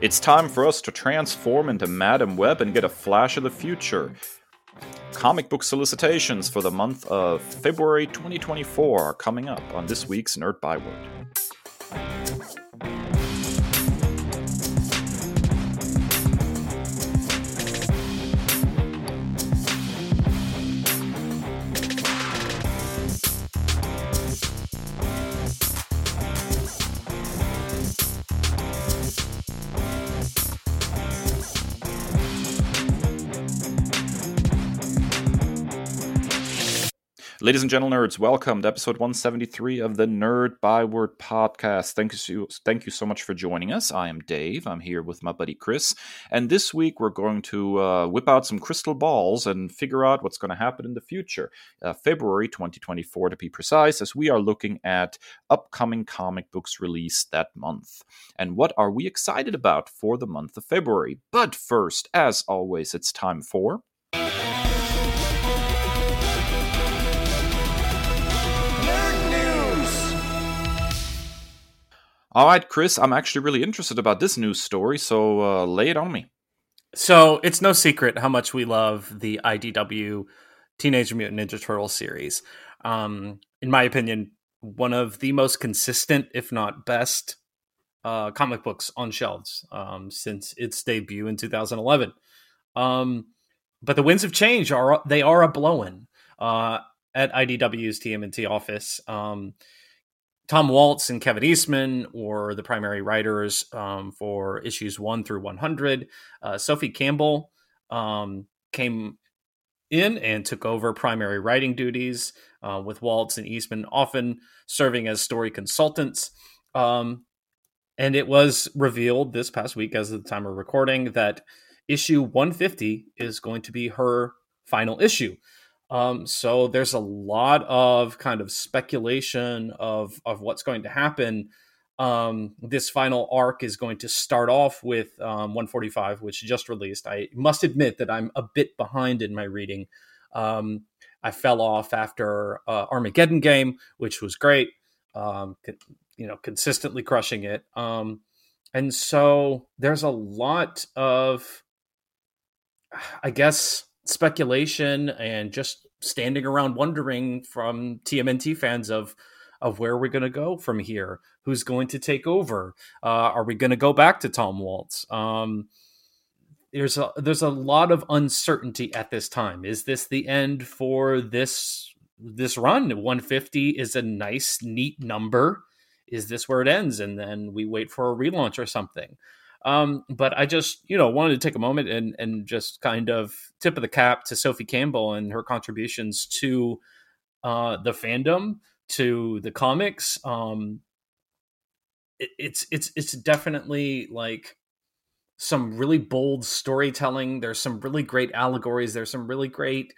It's time for us to transform into Madame Web and get a flash of the future. Comic book solicitations for the month of February 2024 are coming up on this week's Nerd Byword. Ladies and gentlemen, nerds, welcome to episode 173 of the Nerd Byword podcast. Thank you, thank you so much for joining us. I am Dave. I'm here with my buddy Kris, and this week we're going to uh, whip out some crystal balls and figure out what's going to happen in the future, uh, February 2024 to be precise, as we are looking at upcoming comic books released that month. And what are we excited about for the month of February? But first, as always, it's time for All right, Kris, I'm actually really interested about this news story, so uh, lay it on me. So it's no secret how much we love the IDW Teenage Mutant Ninja Turtles series. Um, in my opinion, one of the most consistent, if not best, uh, comic books on shelves um, since its debut in 2011. Um, but the winds of change are they are a blowing uh, at IDW's TMNT office. Um, Tom Waltz and Kevin Eastman were the primary writers um, for issues one through 100. Uh, Sophie Campbell um, came in and took over primary writing duties uh, with Waltz and Eastman often serving as story consultants. Um, and it was revealed this past week, as of the time of recording, that issue 150 is going to be her final issue. Um, so there's a lot of kind of speculation of of what's going to happen. Um, this final arc is going to start off with um, 145, which just released. I must admit that I'm a bit behind in my reading. Um, I fell off after uh, Armageddon Game, which was great. Um, you know, consistently crushing it. Um, and so there's a lot of, I guess, speculation and just standing around wondering from TMNT fans of of where we're going to go from here. Who's going to take over? Uh, are we going to go back to Tom Waltz? Um, there's a there's a lot of uncertainty at this time. Is this the end for this this run? 150 is a nice, neat number. Is this where it ends? And then we wait for a relaunch or something. Um, but I just, you know, wanted to take a moment and and just kind of tip of the cap to Sophie Campbell and her contributions to uh, the fandom, to the comics. Um, it, it's it's it's definitely like some really bold storytelling. There's some really great allegories. There's some really great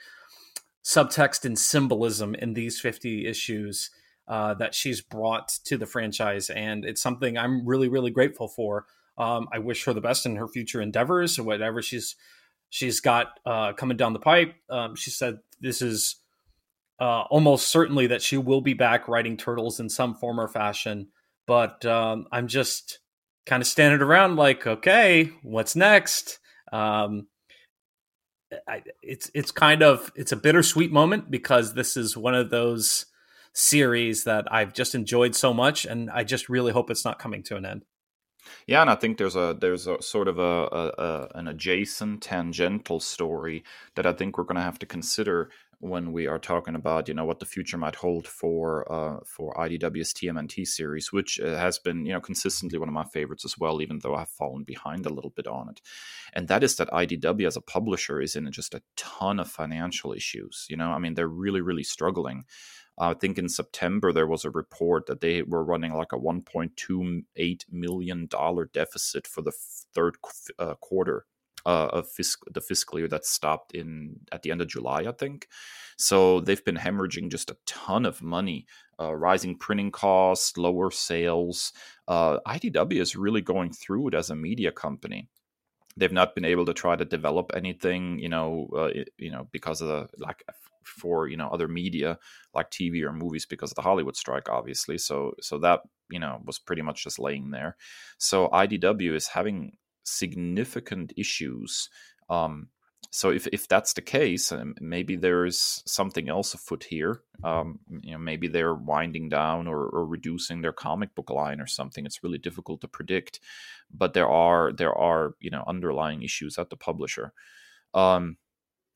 subtext and symbolism in these 50 issues uh, that she's brought to the franchise, and it's something I'm really really grateful for. Um, I wish her the best in her future endeavors, and whatever she's she's got uh, coming down the pipe. Um, she said this is uh, almost certainly that she will be back writing turtles in some form or fashion. But um, I'm just kind of standing around like, okay, what's next? Um, I, it's it's kind of it's a bittersweet moment because this is one of those series that I've just enjoyed so much, and I just really hope it's not coming to an end. Yeah, and I think there's a there's a sort of a, a, a an adjacent tangential story that I think we're going to have to consider when we are talking about you know what the future might hold for uh, for IDW's TMNT series, which uh, has been you know consistently one of my favorites as well, even though I've fallen behind a little bit on it. And that is that IDW as a publisher is in just a ton of financial issues. You know, I mean they're really really struggling. I think in September there was a report that they were running like a 1.28 million dollar deficit for the third uh, quarter uh, of fisc- the fiscal year that stopped in at the end of July, I think. So they've been hemorrhaging just a ton of money, uh, rising printing costs, lower sales. Uh, IDW is really going through it as a media company they've not been able to try to develop anything you know uh, you know because of the like for you know other media like TV or movies because of the Hollywood strike, obviously. So so that you know was pretty much just laying there. So IDW is having significant issues. Um, so if, if that's the case, um, maybe there's something else afoot here. Um, you know, maybe they're winding down or, or, reducing their comic book line or something. It's really difficult to predict, but there are there are you know underlying issues at the publisher. Um,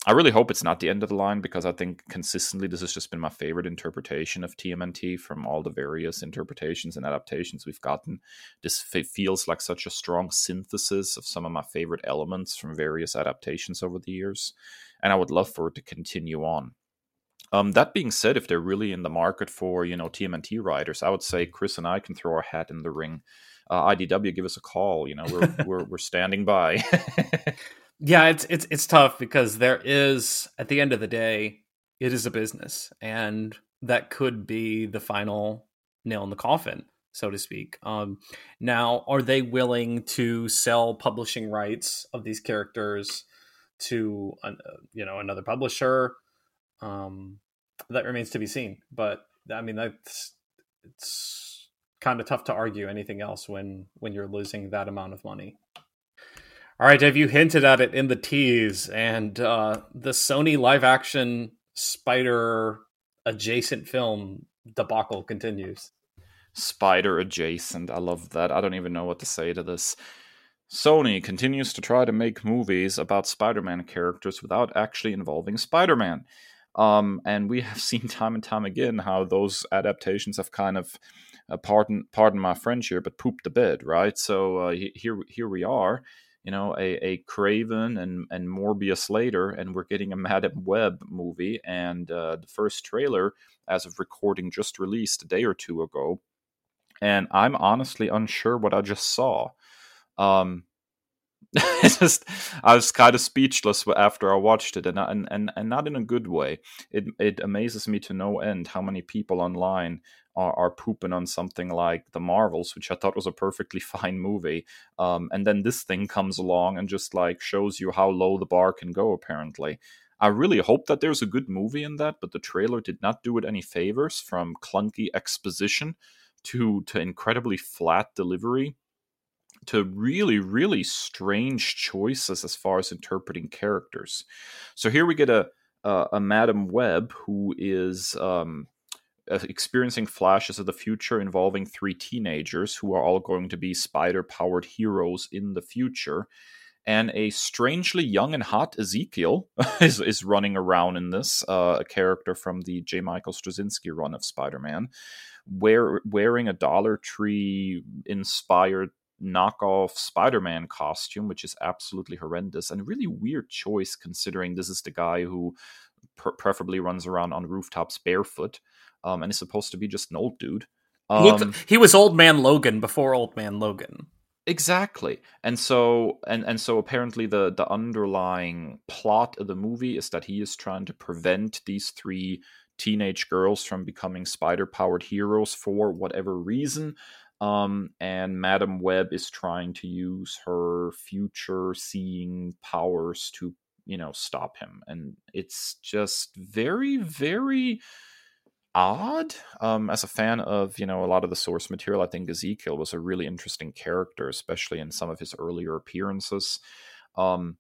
I really hope it's not the end of the line because I think consistently this has just been my favorite interpretation of TMNT from all the various interpretations and adaptations we've gotten. This feels like such a strong synthesis of some of my favorite elements from various adaptations over the years, and I would love for it to continue on. Um, that being said, if they're really in the market for you know TMNT writers, I would say Kris and I can throw our hat in the ring. Uh, IDW, give us a call. You know, we're we're, we're standing by. Yeah, it's it's it's tough because there is at the end of the day, it is a business, and that could be the final nail in the coffin, so to speak. Um, now, are they willing to sell publishing rights of these characters to uh, you know another publisher? Um, that remains to be seen. But I mean, that's it's kind of tough to argue anything else when when you're losing that amount of money. All right, have you hinted at it in the tease, and uh, the Sony live action Spider adjacent film debacle continues. Spider adjacent. I love that. I don't even know what to say to this. Sony continues to try to make movies about Spider Man characters without actually involving Spider Man. Um, and we have seen time and time again how those adaptations have kind of, uh, pardon, pardon my French here, but pooped the bed, right? So uh, here, here we are you know, a, a Kraven and, and Morbius later, and we're getting a Madame Web movie. And uh, the first trailer, as of recording, just released a day or two ago. And I'm honestly unsure what I just saw. Um, just I was kind of speechless after I watched it, and and and, and not in a good way. It it amazes me to no end how many people online are, are pooping on something like the Marvels, which I thought was a perfectly fine movie. Um, and then this thing comes along and just like shows you how low the bar can go. Apparently, I really hope that there's a good movie in that, but the trailer did not do it any favors. From clunky exposition to to incredibly flat delivery to really, really strange choices as far as interpreting characters. So here we get a a, a Madame Web who is um, uh, experiencing flashes of the future involving three teenagers who are all going to be spider powered heroes in the future. And a strangely young and hot Ezekiel is, is running around in this, uh, a character from the J. Michael Straczynski run of Spider Man, wear, wearing a Dollar Tree inspired knockoff Spider Man costume, which is absolutely horrendous and a really weird choice considering this is the guy who preferably runs around on rooftops barefoot um, and is supposed to be just an old dude. Um, Look, he was Old Man Logan before Old Man Logan. Exactly, and so and and so apparently the the underlying plot of the movie is that he is trying to prevent these three teenage girls from becoming spider powered heroes for whatever reason. Um, and Madame Web is trying to use her future seeing powers to, you know, stop him. And it's just very, very odd. Um, as a fan of you know a lot of the source material, I think Ezekiel was a really interesting character, especially in some of his earlier appearances. Um,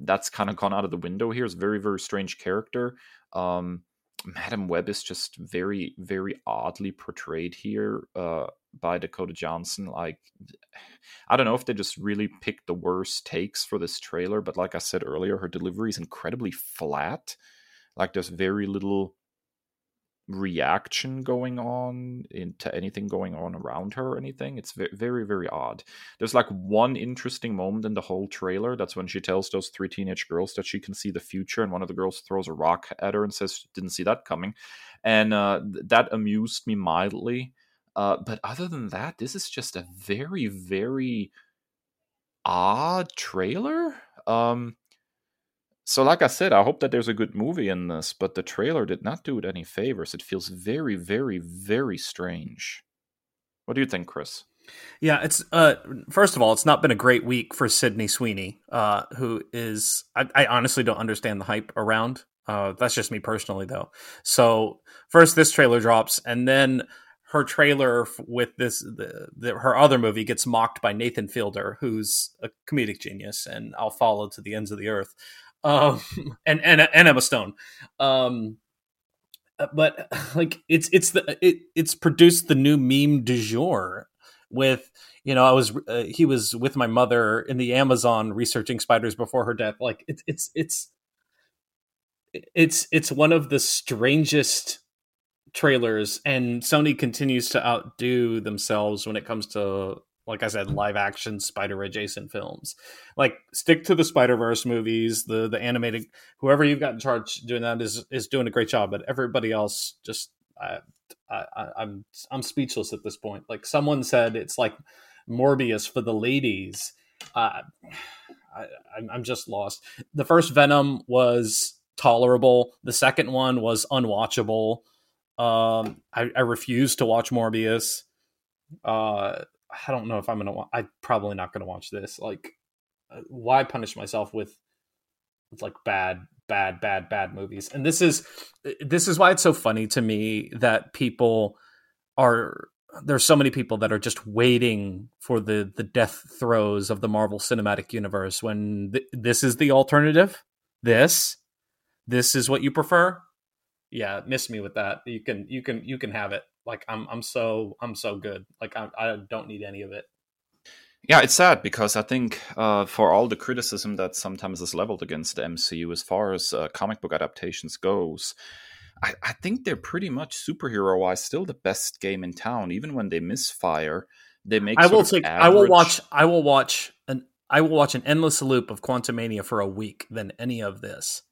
that's kind of gone out of the window here. It's a very very strange character. Um, Madame Web is just very very oddly portrayed here uh, by Dakota Johnson. Like I don't know if they just really picked the worst takes for this trailer, but like I said earlier, her delivery is incredibly flat. Like there's very little reaction going on into anything going on around her or anything. It's very, very, odd. There's like one interesting moment in the whole trailer. That's when she tells those three teenage girls that she can see the future, and one of the girls throws a rock at her and says, "Didn't see that coming," and uh, that amused me mildly. Uh, but other than that, this is just a very, very odd trailer. Um, so, like I said, I hope that there's a good movie in this, but the trailer did not do it any favors. It feels very, very, very strange. What do you think, Kris? Yeah, it's uh first of all, it's not been a great week for Sydney Sweeney, uh, who is I, I honestly don't understand the hype around. Uh, that's just me personally, though. So first, this trailer drops, and then her trailer with this the, the, her other movie gets mocked by Nathan Fielder, who's a comedic genius, and I'll follow to the ends of the earth, um, and and and Emma Stone. Um, but like it's it's the it, it's produced the new meme du jour with you know I was uh, he was with my mother in the Amazon researching spiders before her death. Like it's it's it's it's it's one of the strangest trailers and Sony continues to outdo themselves when it comes to like I said live action spider adjacent films. Like stick to the Spider-Verse movies, the the animated whoever you've got in charge doing that is is doing a great job, but everybody else just I, I I'm I'm speechless at this point. Like someone said it's like Morbius for the ladies. Uh, I, I'm just lost. The first Venom was tolerable. The second one was unwatchable. Um, I, I refuse to watch Morbius. Uh, I don't know if I'm gonna. Wa- I'm probably not gonna watch this. Like, uh, why punish myself with, with like bad, bad, bad, bad movies? And this is this is why it's so funny to me that people are there's so many people that are just waiting for the the death throes of the Marvel Cinematic Universe when th- this is the alternative. This this is what you prefer yeah miss me with that you can you can you can have it like i'm i'm so i'm so good. Like i, I don't need any of it. Yeah it's sad because i think uh, for all the criticism that sometimes is leveled against the mcu as far as uh, comic book adaptations goes I, I think they're pretty much superhero wise still the best game in town. Even when they misfire they make i will take average... i will watch i will watch an i will watch an endless loop of quantumania for a week than any of this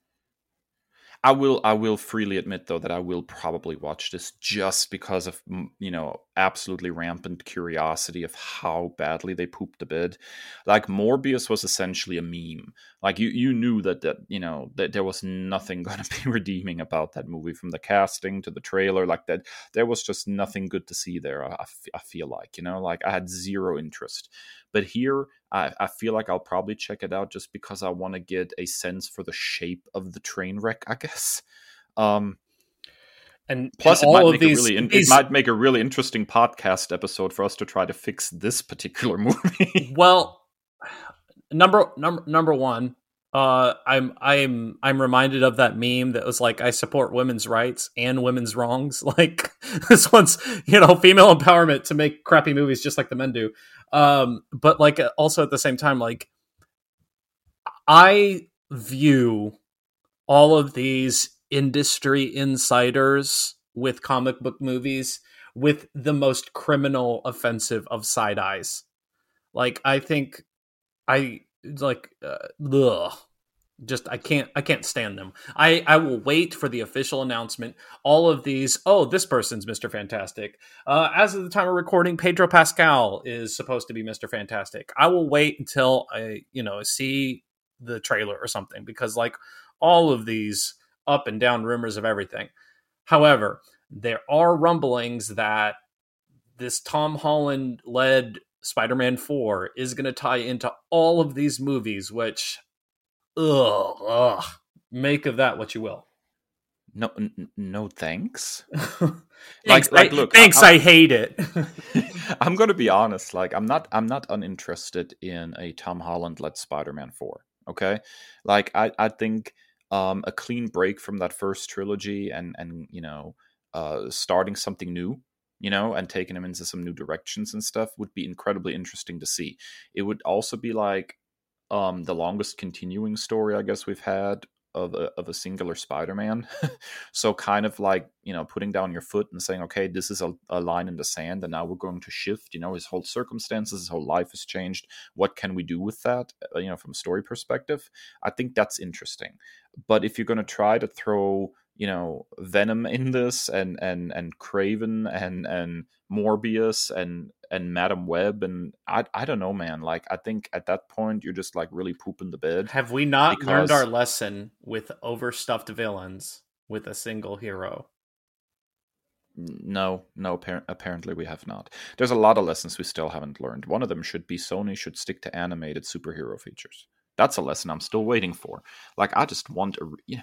I will I will freely admit though that I will probably watch this just because of you know absolutely rampant curiosity of how badly they pooped the bed. Like Morbius was essentially a meme. Like you you knew that that you know that there was nothing going to be redeeming about that movie from the casting to the trailer. Like that there was just nothing good to see there. I, I feel like you know like I had zero interest. But here I, I feel like I'll probably check it out just because I want to get a sense for the shape of the train wreck, I guess. Um, and plus, and it, might make these, a really, these... it might make a really interesting podcast episode for us to try to fix this particular movie. well, number number number one, uh, I'm I'm I'm reminded of that meme that was like I support women's rights and women's wrongs. Like this one's you know female empowerment to make crappy movies just like the men do. Um, but like also at the same time, like I view all of these industry insiders with comic book movies with the most criminal offensive of side eyes. Like I think I like uh, ugh, just I can't I can't stand them. I I will wait for the official announcement. All of these, oh, this person's Mr. Fantastic. Uh, as of the time of recording, Pedro Pascal is supposed to be Mr. Fantastic. I will wait until I you know see the trailer or something because like all of these up and down rumors of everything. However, there are rumblings that this Tom Holland led Spider-Man 4 is going to tie into all of these movies which ugh, ugh. Make of that what you will. No, n- no, thanks. like, like, look, thanks. I, I hate it. I'm going to be honest. Like, I'm not, I'm not uninterested in a Tom Holland led Spider-Man four. Okay, like, I, I think um, a clean break from that first trilogy and, and you know, uh, starting something new you know, and taking him into some new directions and stuff would be incredibly interesting to see. It would also be like um, the longest continuing story I guess we've had of a, of a singular Spider-Man. so kind of like you know putting down your foot and saying, okay, this is a, a, line in the sand, and now we're going to shift. You know, his whole circumstances, his whole life has changed. What can we do with that? Uh, you know, from a story perspective, I think that's interesting. But if you're going to try to throw you know Venom in this and and and Kraven, and and Morbius and and Madame Web and I I don't know man like I think at that point you're just like really pooping the bed. Have we not because... learned our lesson with overstuffed villains with a single hero? No, no, apparently we have not. There's a lot of lessons we still haven't learned. One of them should be Sony should stick to animated superhero features. That's a lesson I'm still waiting for. Like I just want a.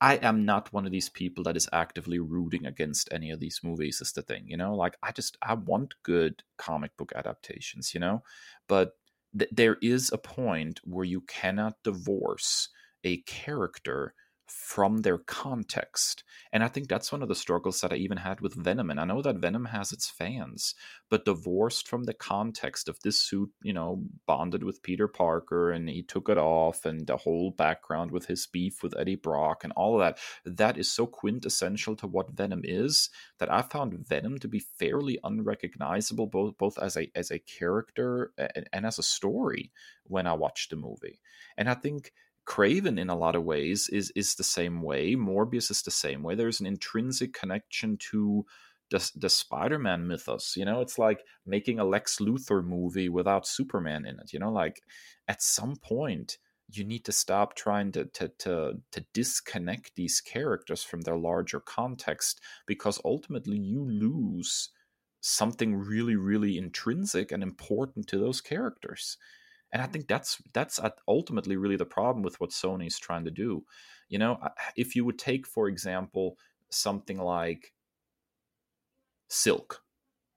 I am not one of these people that is actively rooting against any of these movies. Is the thing, you know? Like I just I want good comic book adaptations, you know, but th- there is a point where you cannot divorce a character from their context. And I think that's one of the struggles that I even had with Venom. And I know that Venom has its fans, but divorced from the context of this suit, you know, bonded with Peter Parker and he took it off and the whole background with his beef with Eddie Brock and all of that, that is so quintessential to what Venom is that I found Venom to be fairly unrecognizable both both as a as a character and, and as a story when I watched the movie. And I think Kraven, in a lot of ways, is is the same way. Morbius is the same way. There's an intrinsic connection to the, the Spider-Man mythos. You know, it's like making a Lex Luthor movie without Superman in it. You know, like at some point you need to stop trying to to to, to disconnect these characters from their larger context because ultimately you lose something really really intrinsic and important to those characters and i think that's that's ultimately really the problem with what sony's trying to do. You know if you would take for example something like silk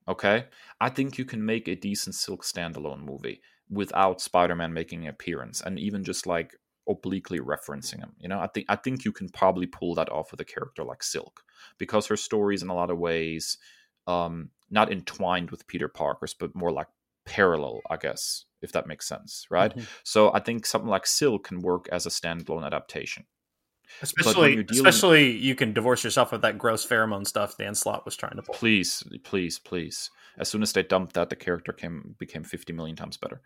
okay? I think you can make a decent silk standalone movie without spider-man making an appearance and even just like obliquely referencing him you know? I think i think you can probably pull that off with a character like silk because her stories in a lot of ways um not entwined with peter parker's but more like parallel i guess if that makes sense, right? Mm-hmm. So I think something like Silk can work as a standalone adaptation. Especially, especially you can divorce yourself with that gross pheromone stuff Dan Slott was trying to pull. Please, please, please. As soon as they dumped that, the character came became fifty million times better.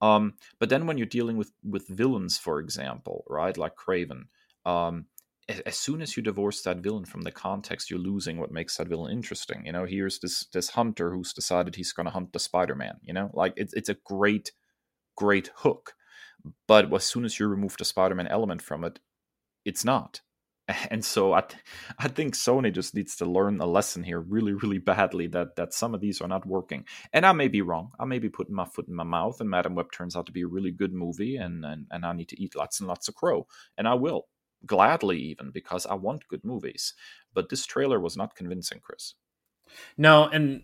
Um, but then when you're dealing with with villains, for example, right, like Kraven, um, as soon as you divorce that villain from the context, you're losing what makes that villain interesting. You know, here's this this hunter who's decided he's going to hunt the Spider Man. You know, like it's it's a great great hook. But as soon as you remove the Spider Man element from it, it's not. And so I, th- I think Sony just needs to learn a lesson here really, really badly that that some of these are not working. And I may be wrong. I may be putting my foot in my mouth, and Madame Web turns out to be a really good movie, and, and, and I need to eat lots and lots of crow. And I will, gladly even, because I want good movies. But this trailer was not convincing, Kris. No, and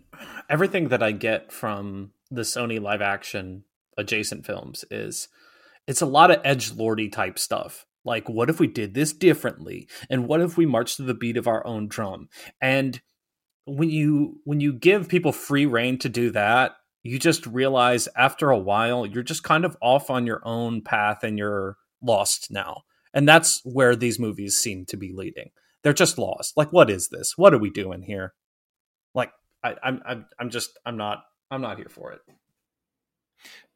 everything that I get from the Sony live action adjacent films is it's a lot of edge lordy type stuff. Like, what if we did this differently? And what if we marched to the beat of our own drum? And when you when you give people free reign to do that, you just realize after a while you're just kind of off on your own path and you're lost now. And that's where these movies seem to be leading. They're just lost. Like, what is this? What are we doing here? Like, I, I'm I'm I'm just I'm not I'm not here for it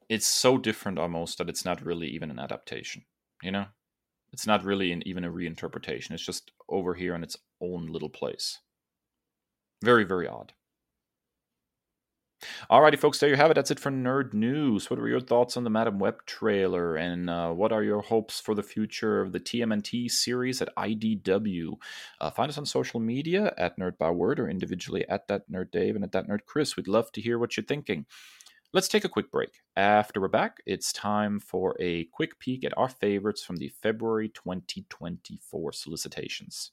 it's so different almost that it's not really even an adaptation you know it's not really an, even a reinterpretation it's just over here in its own little place very very odd Alrighty, folks, there you have it. That's it for Nerd News. What were your thoughts on the Madame Web trailer, and uh, what are your hopes for the future of the TMNT series at IDW? Uh, find us on social media at Nerd Byword or individually at that Nerd Dave and at that Nerd Kris. We'd love to hear what you're thinking. Let's take a quick break. After we're back, it's time for a quick peek at our favorites from the February 2024 solicitations.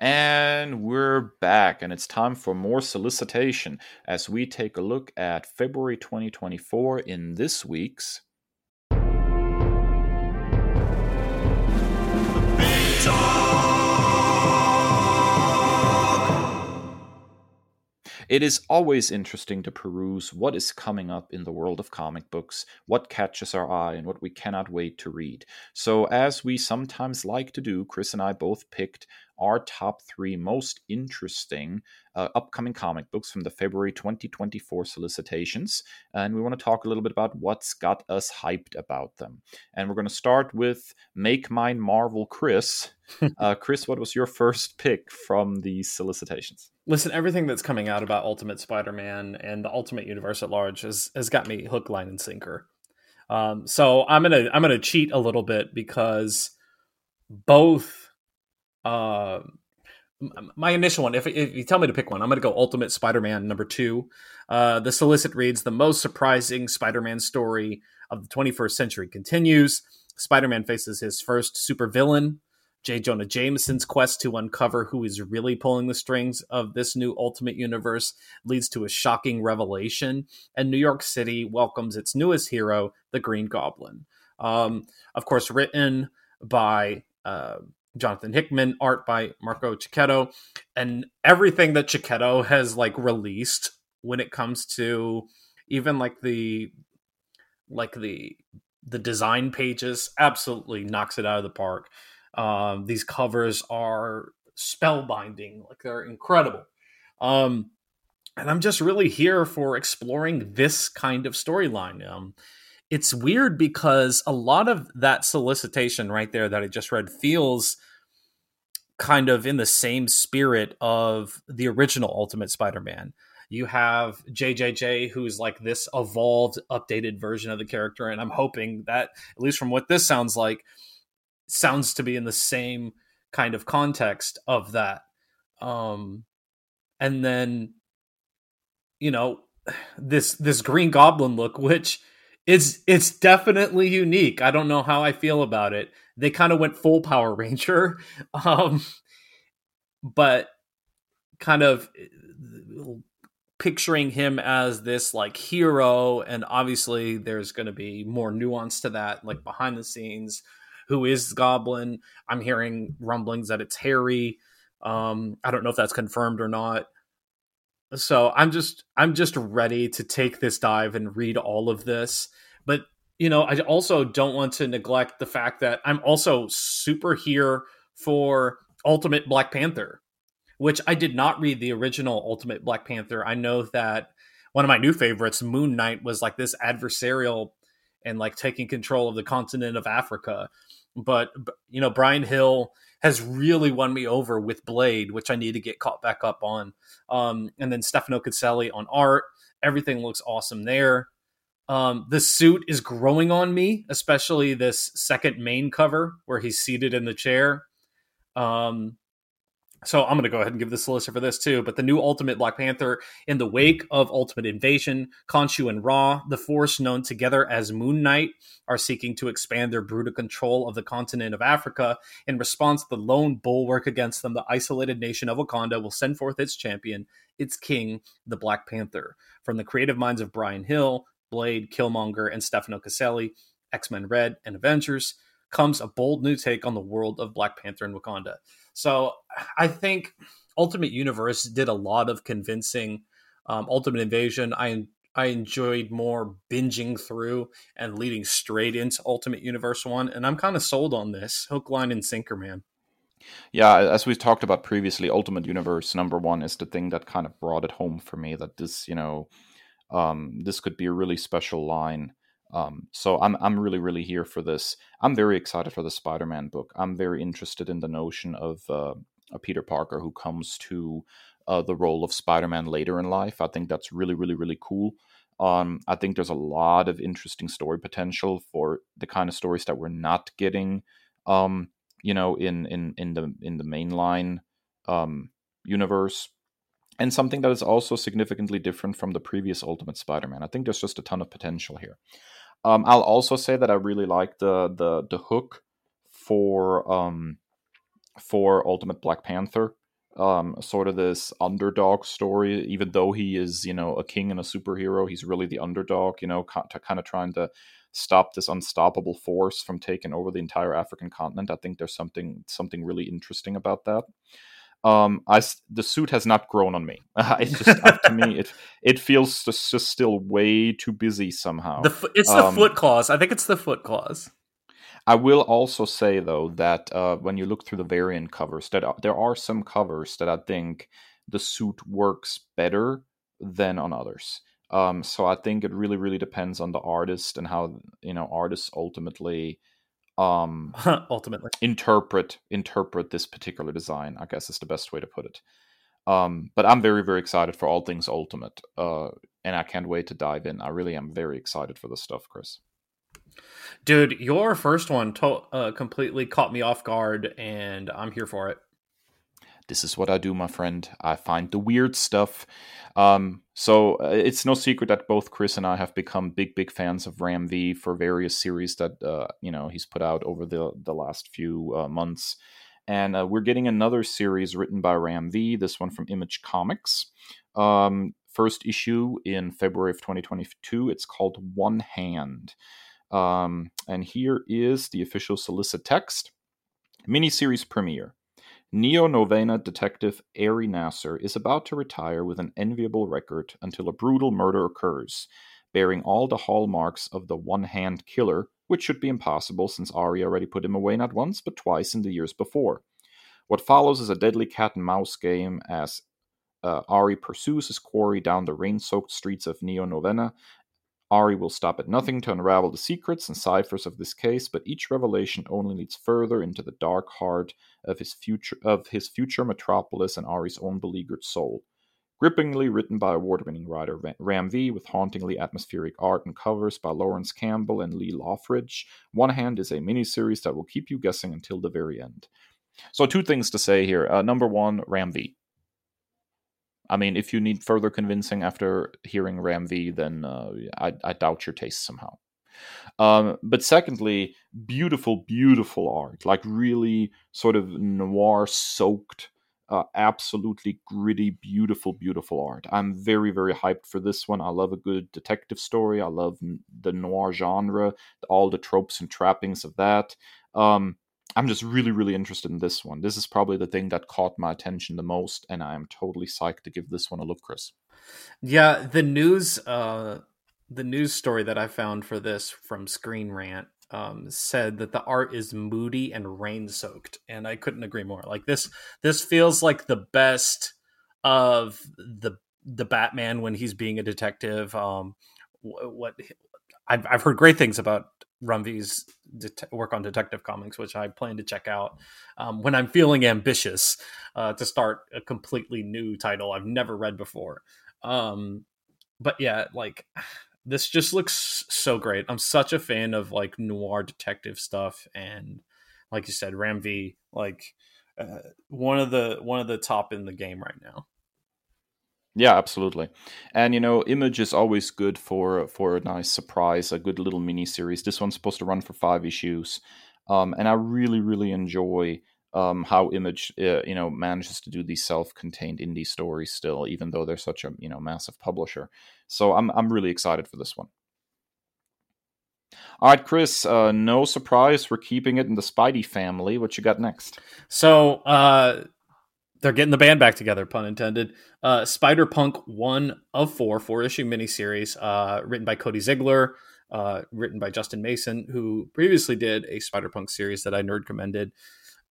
And we're back, and it's time for more solicitation as we take a look at February 2024 in this week's. It is always interesting to peruse what is coming up in the world of comic books, what catches our eye, and what we cannot wait to read. So, as we sometimes like to do, Kris and I both picked our top three most interesting uh, upcoming comic books from the February 2024 solicitations. And we want to talk a little bit about what's got us hyped about them. And we're going to start with Make Mine Marvel Kris. uh, Kris, what was your first pick from these solicitations? Listen, everything that's coming out about Ultimate Spider Man and the Ultimate Universe at large has, has got me hook, line, and sinker. Um, so I'm gonna I'm gonna cheat a little bit because both uh, my initial one, if, if you tell me to pick one, I'm going to go Ultimate Spider Man number two. Uh, the solicit reads The most surprising Spider Man story of the 21st century continues. Spider Man faces his first supervillain, J. Jonah Jameson's quest to uncover who is really pulling the strings of this new Ultimate Universe leads to a shocking revelation, and New York City welcomes its newest hero, the Green Goblin. Um, of course, written by uh, Jonathan Hickman, art by Marco Checchetto, and everything that Checchetto has like released when it comes to even like the like the the design pages absolutely knocks it out of the park. Um, these covers are spellbinding, like they're incredible. Um, and I'm just really here for exploring this kind of storyline. Um, it's weird because a lot of that solicitation right there that I just read feels kind of in the same spirit of the original Ultimate Spider-Man. You have JJJ, who's like this evolved, updated version of the character, and I'm hoping that, at least from what this sounds like, sounds to be in the same kind of context of that. Um, and then, you know, this this Green Goblin look, which is it's definitely unique. I don't know how I feel about it. They kind of went full Power Ranger, um, but kind of picturing him as this like hero and obviously there's going to be more nuance to that like behind the scenes who is goblin. I'm hearing rumblings that it's harry. Um i don't know if that's confirmed or not. So i'm just i'm just ready to take this dive and read all of this. But you know i also don't want to neglect the fact that i'm also super here for ultimate black panther which I did not read the original Ultimate Black Panther. I know that one of my new favorites, Moon Knight, was like this adversarial and like taking control of the continent of Africa. But you know, Bryan Hill has really won me over with Blade, which I need to get caught back up on. Um, and then Stefano Caselli on art. Everything looks awesome there. Um, the suit is growing on me, especially this second main cover where he's seated in the chair. Um, so I'm going to go ahead and give the solicitor for this too. But the new Ultimate Black Panther, in the wake of Ultimate Invasion, Khonshu and Ra, the Force known together as Moon Knight, are seeking to expand their brutal control of the continent of Africa. In response, the lone bulwark against them, the isolated nation of Wakanda, will send forth its champion, its king, the Black Panther. From the creative minds of Bryan Hill, Blade, Killmonger, and Stefano Caselli, X Men Red, and Avengers, comes a bold new take on the world of Black Panther and Wakanda. So I think Ultimate Universe did a lot of convincing. Um, Ultimate Invasion, I I enjoyed more binging through and leading straight into Ultimate Universe one, and I'm kind of sold on this hook, line, and sinker, man. Yeah, as we've talked about previously, Ultimate Universe number one is the thing that kind of brought it home for me. That this, you know, um, this could be a really special line. Um, so I'm I'm really really here for this. I'm very excited for the Spider-Man book. I'm very interested in the notion of uh, a Peter Parker who comes to uh, the role of Spider-Man later in life. I think that's really really really cool. Um, I think there's a lot of interesting story potential for the kind of stories that we're not getting, um, you know, in in in the in the mainline um, universe and something that is also significantly different from the previous Ultimate Spider-Man. I think there's just a ton of potential here. Um, I'll also say that I really like the the the hook for um, for Ultimate Black Panther. Um, sort of this underdog story, even though he is, you know, a king and a superhero, he's really the underdog, you know, kind of trying to stop this unstoppable force from taking over the entire African continent. I think there's something something really interesting about that um i the suit has not grown on me. It's just up to me it it feels just, just still way too busy somehow. The, it's the um, foot claws. I think it's the foot claws. I will also say though that uh, when you look through the variant covers that uh, there are some covers that i think the suit works better than on others. Um so i think it really really depends on the artist and how you know artists ultimately um ultimately. interpret interpret this particular design i guess is the best way to put it. Um but i'm very very excited for all things ultimate uh and i can't wait to dive in. I really am very excited for this stuff kris. Dude your first one to- uh, completely caught me off guard and i'm here for it this is what I do, my friend. I find the weird stuff. Um, so uh, it's no secret that both Kris and I have become big, big fans of Ram V for various series that uh, you know he's put out over the the last few uh, months. And uh, we're getting another series written by Ram V. This one from Image Comics. Um, first issue in February of 2022. It's called One Hand. Um, and here is the official solicit text. Miniseries premiere. Neo Novena detective Ari Nasser is about to retire with an enviable record until a brutal murder occurs, bearing all the hallmarks of the one hand killer, which should be impossible since Ari already put him away not once but twice in the years before. What follows is a deadly cat and mouse game as uh, Ari pursues his quarry down the rain soaked streets of Neo Novena. Ari will stop at nothing to unravel the secrets and ciphers of this case, but each revelation only leads further into the dark heart of his future of his future metropolis and Ari's own beleaguered soul. Grippingly written by award-winning writer Ram V, with hauntingly atmospheric art and covers by Laurence Campbell and Lee Loughridge, One Hand is a miniseries that will keep you guessing until the very end. So, two things to say here. Uh, number one, Ram V. I mean, if you need further convincing after hearing Ram V, then uh, I, I, doubt your taste somehow. Um, but secondly, beautiful, beautiful art, like really sort of noir soaked, uh, absolutely gritty, beautiful, beautiful art. I'm very, very hyped for this one. I love a good detective story. I love the noir genre, all the tropes and trappings of that. Um, I'm just really, really interested in this one. This is probably the thing that caught my attention the most, and I am totally psyched to give this one a look, Kris. Yeah, the news, uh, the news story that I found for this from Screen Rant um, said that the art is moody and rain soaked, and I couldn't agree more. Like this, this feels like the best of the the Batman when he's being a detective. Um, what I've I've heard great things about Ram V's det- work on Detective Comics, which I plan to check out um, when I'm feeling ambitious uh, to start a completely new title I've never read before. Um, but yeah, like this just looks so great. I'm such a fan of like noir detective stuff, and like you said, Ram V, like uh, one of the one of the top in the game right now. Yeah, absolutely. And you know, Image is always good for for a nice surprise, a good little mini series. This one's supposed to run for five issues, um, and I really, really enjoy um, how Image, uh, you know, manages to do these self-contained indie stories still, even though they're such a you know massive publisher. So I'm I'm really excited for this one. All right, Kris. Uh, no surprise, we're keeping it in the Spidey family. What you got next? So. Uh they're getting the band back together, pun intended. Uh, Spider Punk one of four, four issue miniseries, uh, written by Cody Ziglar, uh, written by Justin Mason, who previously did a Spider Punk series that I nerd commended.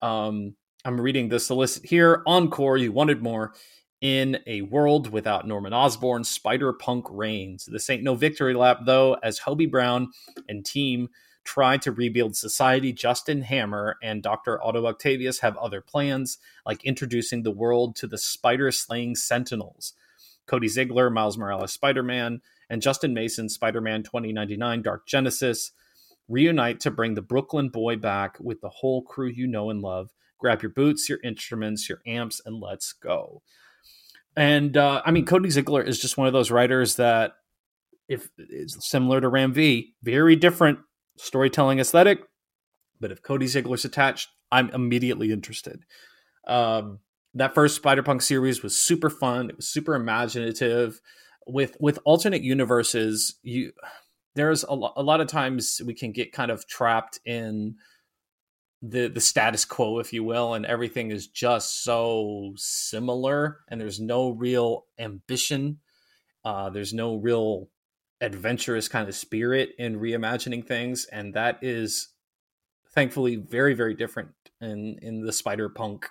Um, I'm reading the solicit here. Encore, you wanted more. In a world without Norman Osborn, Spider Punk reigns. This ain't no victory lap, though, as Hobie Brown and team try to rebuild society, Justin Hammer and Dr. Otto Octavius have other plans, like introducing the world to the spider slaying sentinels. Cody Ziglar, Miles Morales Spider Man, and Justin Mason, Spider Man 2099 Dark Genesis, reunite to bring the Brooklyn boy back with the whole crew you know and love. Grab your boots, your instruments, your amps, and let's go. And uh, I mean, Cody Ziglar is just one of those writers that, if is similar to Ram V, very different storytelling aesthetic. But if Cody Ziglar's attached, I'm immediately interested. Um, that first Spider Punk series was super fun. It was super imaginative. With with alternate universes, you there's a, lo- a lot of times we can get kind of trapped in the the status quo, if you will, and everything is just so similar, and there's no real ambition. Uh, there's no real adventurous kind of spirit in reimagining things, and that is thankfully very very different in in the Spider Punk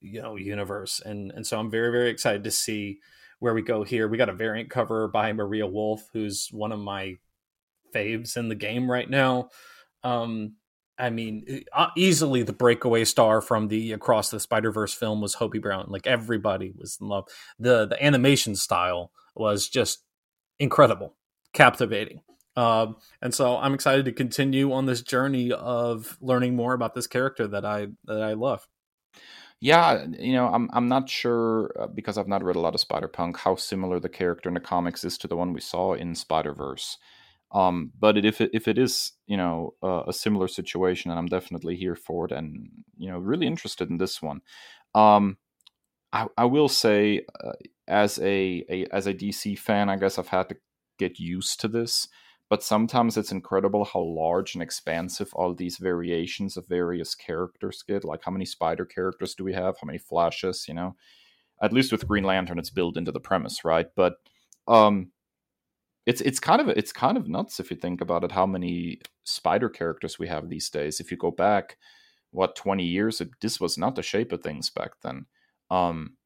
you know universe, and and so I'm very very excited to see where we go here. We got a variant cover by Maria Wolf, who's one of my faves in the game right now. Um, I mean, uh, easily the breakaway star from the Across the Spider Verse film was Hobie Brown. Like everybody was in love. the The animation style was just incredible, captivating. Um, and so I'm excited to continue on this journey of learning more about this character that I that I love. Yeah, you know, I'm I'm not sure uh, because I've not read a lot of Spider Punk how similar the character in the comics is to the one we saw in Spider Verse. Um, but it, if it if it is you know uh, a similar situation, and I'm definitely here for it, and you know really interested in this one. Um, I, I will say, uh, as a, a as a DC fan, I guess I've had to get used to this. But sometimes it's incredible how large and expansive all these variations of various characters get. Like how many spider characters do we have? How many flashes? You know, at least with Green Lantern, it's built into the premise, right? But um, it's it's kind of it's kind of nuts if you think about it how many spider characters we have these days if you go back what 20 years this was not the shape of things back then um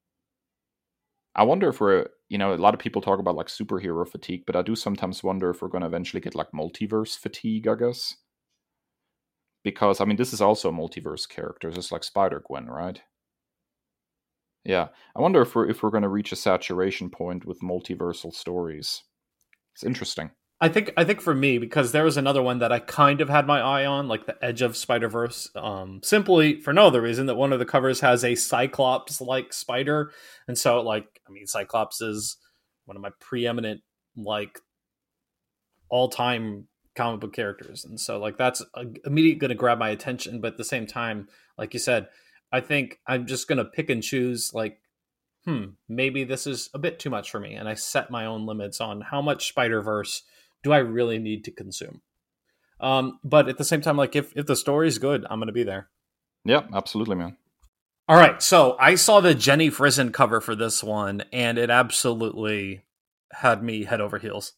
i wonder if we're you know a lot of people talk about like superhero fatigue but i do sometimes wonder if we're going to eventually get like multiverse fatigue i guess. Because i mean this is also a multiverse character it's like spider gwen right? Yeah. I wonder if we're if we're going to reach a saturation point with multiversal stories. It's interesting. I think I think for me because there was another one that I kind of had my eye on, like the Edge of Spider Verse, um, simply for no other reason that one of the covers has a Cyclops like spider, and so like I mean Cyclops is one of my preeminent like all time comic book characters, and so like that's immediately going to grab my attention. But at the same time, like you said, I think I'm just going to pick and choose like hmm, maybe this is a bit too much for me. And I set my own limits on how much Spider Verse do I really need to consume. Um, but at the same time, like if if the story's good, I'm gonna be there. Yeah, absolutely, man. All right, so I saw the Jenny Frison cover for this one, and it absolutely had me head over heels.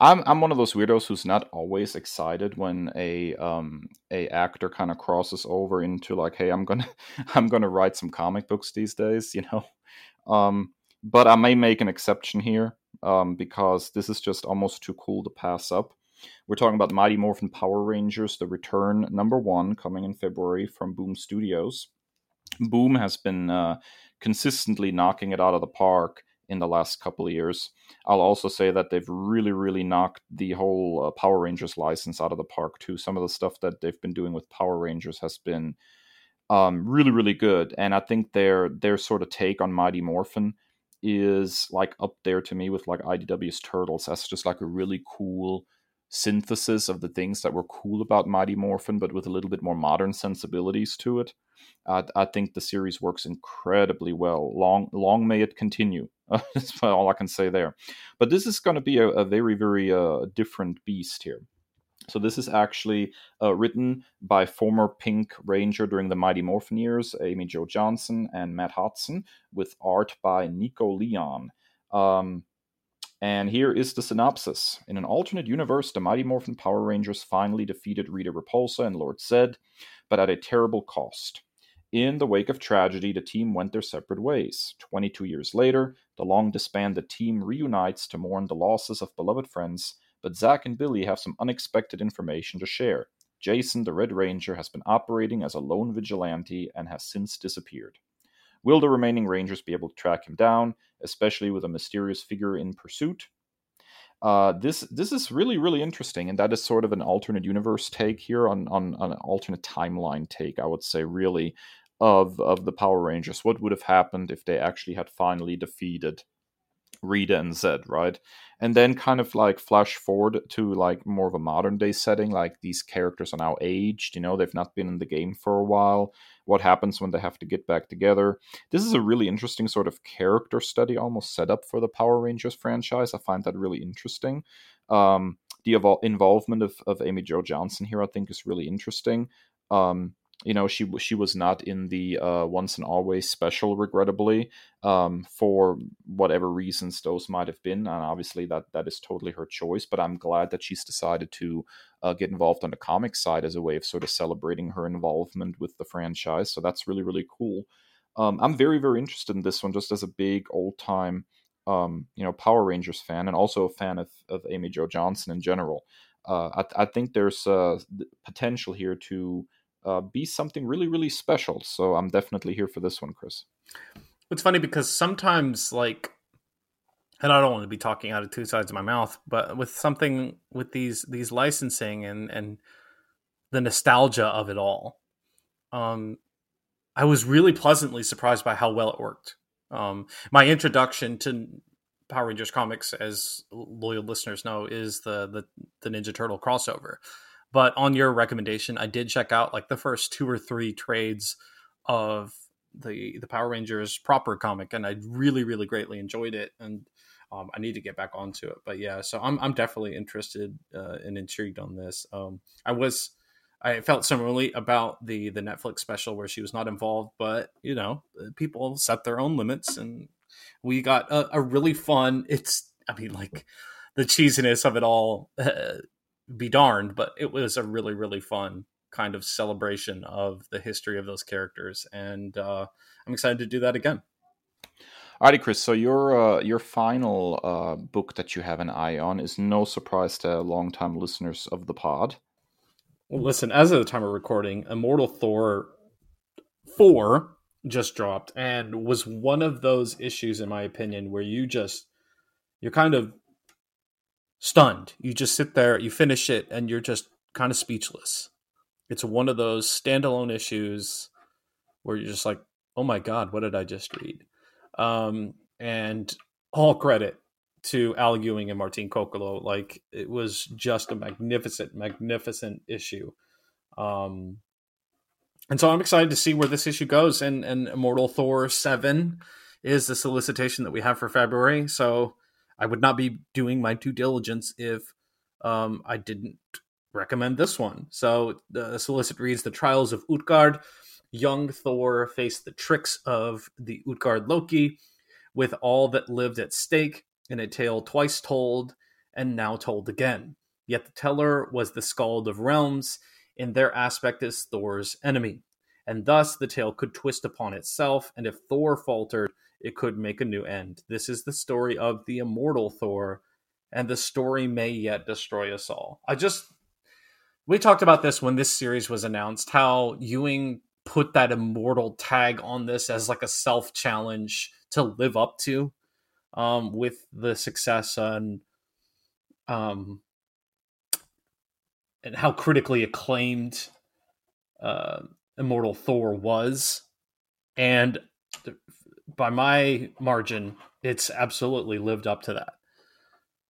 I'm I'm one of those weirdos who's not always excited when a um a actor kind of crosses over into like, hey, I'm gonna I'm gonna write some comic books these days, you know. Um, but I may make an exception here um, because this is just almost too cool to pass up. We're talking about Mighty Morphin Power Rangers, the return number one, coming in February from Boom Studios. Boom has been uh, consistently knocking it out of the park in the last couple of years. I'll also say that they've really, really knocked the whole uh, Power Rangers license out of the park too. Some of the stuff that they've been doing with Power Rangers has been um, really, really good, and I think their their sort of take on Mighty Morphin is like up there to me with like IDW's Turtles. That's just like a really cool synthesis of the things that were cool about Mighty Morphin, but with a little bit more modern sensibilities to it. Uh, I think the series works incredibly well. Long, long may it continue. that's all I can say there. But this is going to be a, a, very, very uh, different beast here. So this is actually uh, written by former Pink Ranger during the Mighty Morphin years, Amy Jo Johnson and Matt Hotson, with art by Nico Leon. Um, and here is the synopsis. In an alternate universe, the Mighty Morphin Power Rangers finally defeated Rita Repulsa and Lord Zed, but at a terrible cost. In the wake of tragedy, the team went their separate ways. 22 years later, the long disbanded team reunites to mourn the losses of beloved friends, but Zack and Billy have some unexpected information to share. Jason, the Red Ranger, has been operating as a lone vigilante and has since disappeared. Will the remaining Rangers be able to track him down, especially with a mysterious figure in pursuit? Uh, this this is really really interesting, and that is sort of an alternate universe take here on on, on an alternate timeline take. I would say really of of the Power Rangers. What would have happened if they actually had finally defeated Rita and Zed, right? And then kind of like flash forward to like more of a modern day setting, like these characters are now aged, you know, they've not been in the game for a while what happens when they have to get back together. This is a really interesting sort of character study, almost set up for the Power Rangers franchise. I find that really interesting. Um, the evol- involvement of, of Amy Jo Johnson here, I think, is really interesting. Um, you know she she was not in the uh, once and always special regrettably um, for whatever reasons those might have been and obviously that that is totally her choice but i'm glad that she's decided to uh, get involved on the comic side as a way of sort of celebrating her involvement with the franchise so that's really really cool. Um, i'm very very interested in this one just as a big old time um, you know power rangers fan and also a fan of, of amy jo johnson in general. Uh, I, I, think there's uh, potential here to uh, be something really, really special. So I'm definitely here for this one, Kris. It's funny because sometimes, like, and I don't want to be talking out of two sides of my mouth, but with something with these these licensing and and the nostalgia of it all, um, I was really pleasantly surprised by how well it worked. Um, my introduction to Power Rangers comics, as loyal listeners know, is the, the the Ninja Turtle crossover. But on your recommendation, I did check out like the first two or three trades of the the Power Rangers proper comic, and I really, really greatly enjoyed it. And um, I need to get back onto it. But yeah, so I'm I'm definitely interested uh, and intrigued on this. Um, I was I felt similarly about the the Netflix special where she was not involved, but you know, people set their own limits, and we got a, a really fun. It's I mean, like the cheesiness of it all, uh, be darned, but it was a really really fun kind of celebration of the history of those characters, and uh, I'm excited to do that again. Alrighty, Kris. So your uh, your final uh, book that you have an eye on is no surprise to longtime listeners of the pod. Well, listen, as of the time of recording, Immortal Thor 4 just dropped and was one of those issues, in my opinion, where you just, you're kind of stunned. You just sit there, you finish it, and you're just kind of speechless. It's one of those standalone issues where you're just like, oh my God, what did I just read? Um, and all credit to Al Ewing and Martin Coccolo. Like it was just a magnificent, magnificent issue. Um, and so I'm excited to see where this issue goes. And, and Immortal Thor 7 is the solicitation that we have for February. So I would not be doing my due diligence if um, I didn't recommend this one. So the solicit reads The Trials of Utgard. Young Thor faced the tricks of the Utgard Loki with all that lived at stake in a tale twice told and now told again. Yet the teller was the Skald of Realms, in their aspect as Thor's enemy. And thus the tale could twist upon itself, and if Thor faltered, it could make a new end. This is the story of the immortal Thor, and the story may yet destroy us all. I just. We talked about this when this series was announced, how Ewing put that immortal tag on this as like a self challenge to live up to um, with the success and um, and how critically acclaimed uh, Immortal Thor was, and by my margin, it's absolutely lived up to that,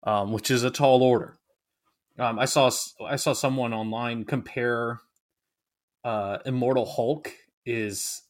um, which is a tall order. Um, I saw I saw someone online compare uh, Immortal Hulk is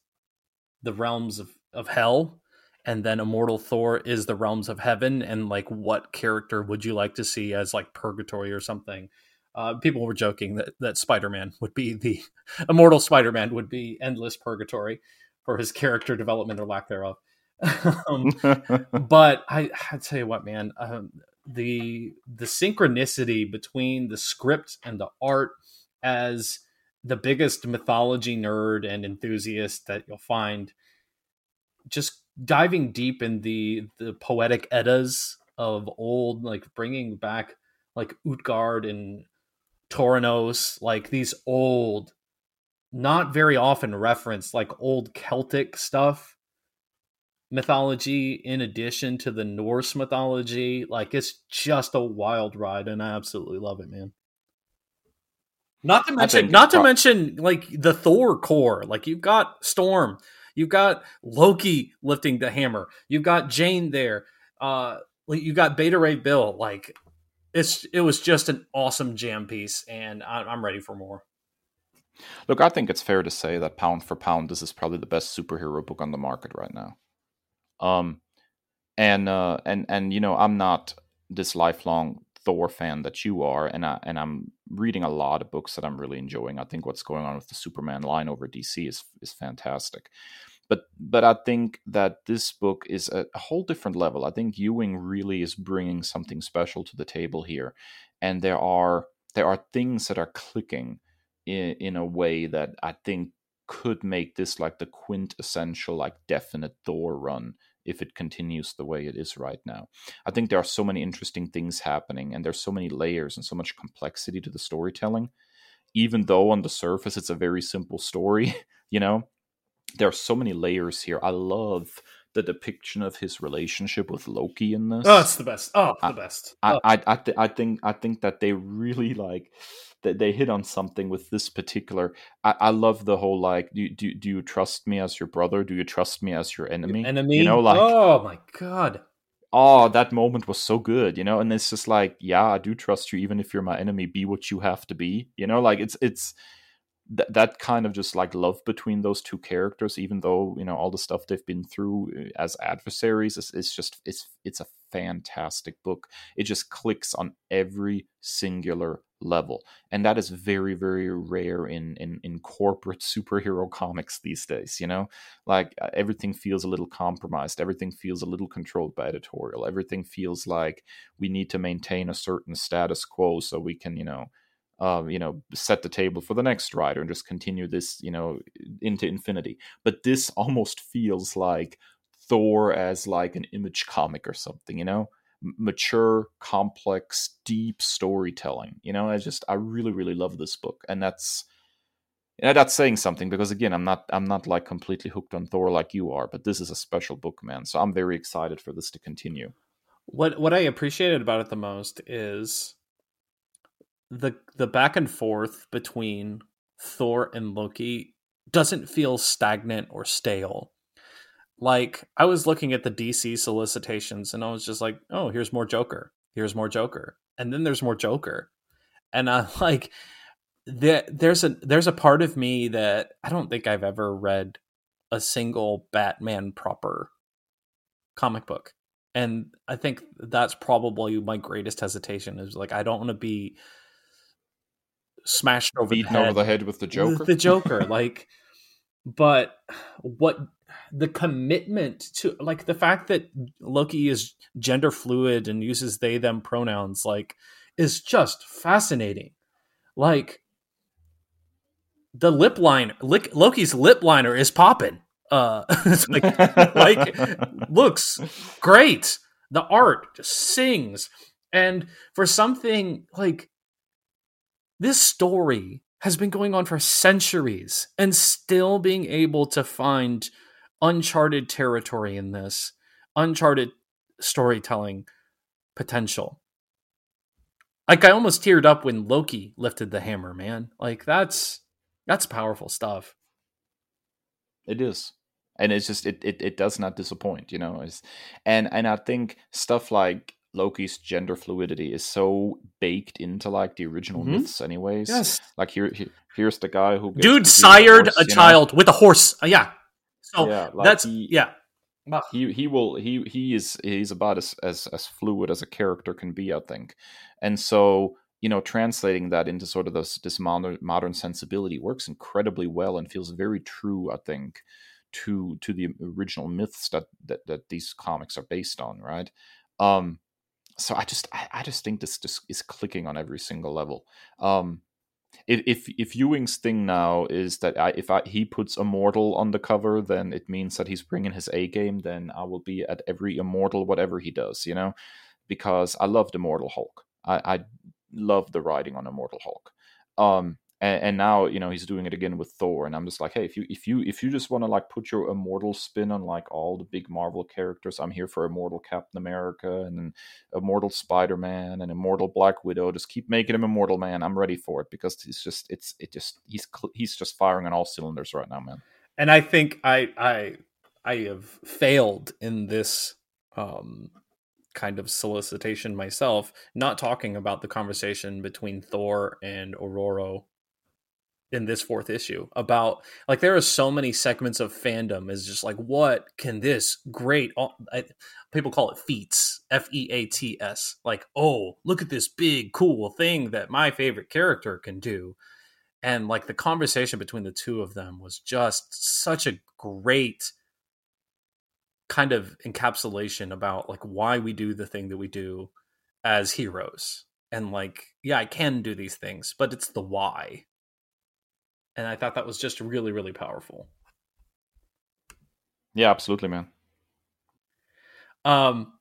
the realms of, of hell and then immortal thor is the realms of heaven and like what character would you like to see as like purgatory or something uh, people were joking that, that spider-man would be the immortal spider-man would be endless purgatory for his character development or lack thereof um, but I, I tell you what man um, the the synchronicity between the script and the art as the biggest mythology nerd and enthusiast that you'll find just diving deep in the the poetic eddas of old, like bringing back like Utgard and Toranos, like these old, not very often referenced, like old Celtic stuff mythology in addition to the Norse mythology. Like it's just a wild ride, and I absolutely love it, man. Not to mention, not to pro- mention, like the Thor core. Like you've got Storm, You've got Loki lifting the hammer. You've got Jane there. Uh, you got Beta Ray Bill. Like it's it was just an awesome jam piece, and I, am ready for more. Look, I think it's fair to say that pound for pound, this is probably the best superhero book on the market right now. Um, and uh, and and you know, I'm not this lifelong Thor fan that you are, and I and I'm reading a lot of books that I'm really enjoying. I think what's going on with the Superman line over DC is is fantastic but but I think that this book is a, whole different level. I think Ewing really is bringing something special to the table here, and there are there are things that are clicking in in a way that I think could make this like the quintessential like definite Thor run if it continues the way it is right now. I think there are so many interesting things happening, and there's so many layers and so much complexity to the storytelling. Even though on the surface it's a very simple story, you know, there are so many layers here. I love the depiction of his relationship with Loki in this. Oh, it's the best. Oh, I- the best. I Oh. I I, th- I think I think that they really like that they hit on something with this particular. I, I love the whole like do, do do you trust me as your brother? Do you trust me as your enemy? enemy. You know, like oh my god. oh that moment was so good, you know. And it's just like yeah, I do trust you, even if you're my enemy. Be what you have to be, you know. Like it's it's that that kind of just like love between those two characters, even though you know all the stuff they've been through uh, as adversaries, is it's just it's it's a fantastic book. It just clicks on every singular level, and that is very very rare in in in corporate superhero comics these days. You know, like uh, everything feels a little compromised, everything feels a little controlled by editorial, everything feels like we need to maintain a certain status quo so we can you know um, you know, set the table for the next writer and just continue this, you know, into infinity. But this almost feels like Thor as like an image comic or something, you know, mature, complex, deep storytelling. You know, I just I really really love this book, and that's. Yeah, that's saying something because again, I'm not I'm not like completely hooked on Thor like you are, but this is a special book, man. So I'm very excited for this to continue. What what I appreciated about it the most is the the back and forth between Thor and Loki doesn't feel stagnant or stale. Like I was looking at the DC solicitations and I was just like, "Oh, here's more Joker. Here's more Joker." And then there's more Joker. And I like there, there's a there's a part of me that I don't think I've ever read a single Batman proper comic book. And I think that's probably my greatest hesitation is like I don't want to be smashed over Beaten the head over the head with the Joker. with the Joker, like, but what the commitment to, like, the fact that Loki is gender fluid and uses they them pronouns, like, is just fascinating. Like, the lip line, Lick, Loki's lip liner is popping. Uh, it's like, like looks great. The art just sings, and for something like this story has been going on for centuries and still being able to find uncharted territory in this uncharted storytelling potential like i almost teared up when loki lifted the hammer man like that's that's powerful stuff It is. And it's just it, it, it does not disappoint, you know. It's, and and I think stuff like Loki's gender fluidity is so baked into like the original Mhm. myths anyways. yes Like here, here here's the guy who dude sired horse, a you know? child with a horse Uh, yeah so yeah, like that's he, yeah he he will he he is he's about as as as fluid as a character can be, I think. And so you know, translating that into sort of this this modern modern sensibility works incredibly well and feels very true, I think, to to the original myths that that, that these comics are based on, right? Um, so I just I, I just think this just is clicking on every single level. Um, if if Ewing's thing now is that I, if I, he puts Immortal on the cover, then it means that he's bringing his A game. Then I will be at every Immortal, whatever he does, you know, because I love the Immortal Hulk. I, I love the writing on Immortal Hulk. Um, and, and now you know he's doing it again with Thor, and I'm just like, hey, if you if you if you just want to like put your Immortal spin on like all the big Marvel characters, I'm here for Immortal Captain America and Immortal Spider Man and Immortal Black Widow. Just keep making him Immortal Man. I'm ready for it because it's just it's it just he's he's just firing on all cylinders right now, man. and I think I I I have failed in this um kind of solicitation myself, not talking about the conversation between Thor and Aurora in this fourth issue about like there are so many segments of fandom is just like what can this great I, people call it feats f-e-a-t-s like oh look at this big cool thing that my favorite character can do. And like the conversation between the two of them was just such a great kind of encapsulation about like why we do the thing that we do as heroes. And like yeah i can do these things but it's the why and i thought that was just really really powerful Yeah, absolutely, man. um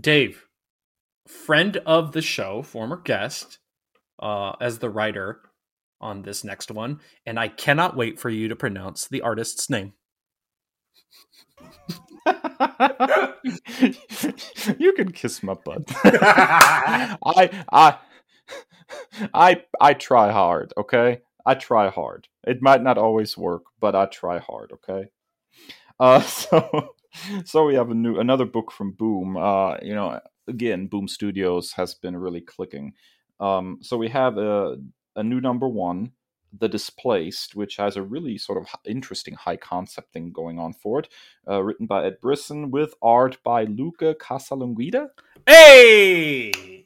dave friend of the show former guest uh as the writer on this next one and i cannot wait for you to pronounce the artist's name you can kiss my butt. I I I I try hard, okay? I try hard. It might not always work, but I try hard, okay? Uh so so we have a new another book from Boom. Uh you know, again, Boom Studios has been really clicking. Um so we have a a new number 1 the Displaced, which has a really sort of interesting high concept thing going on for it. Uh, written by Ed Brisson with art by Luca Casalanguida. Hey!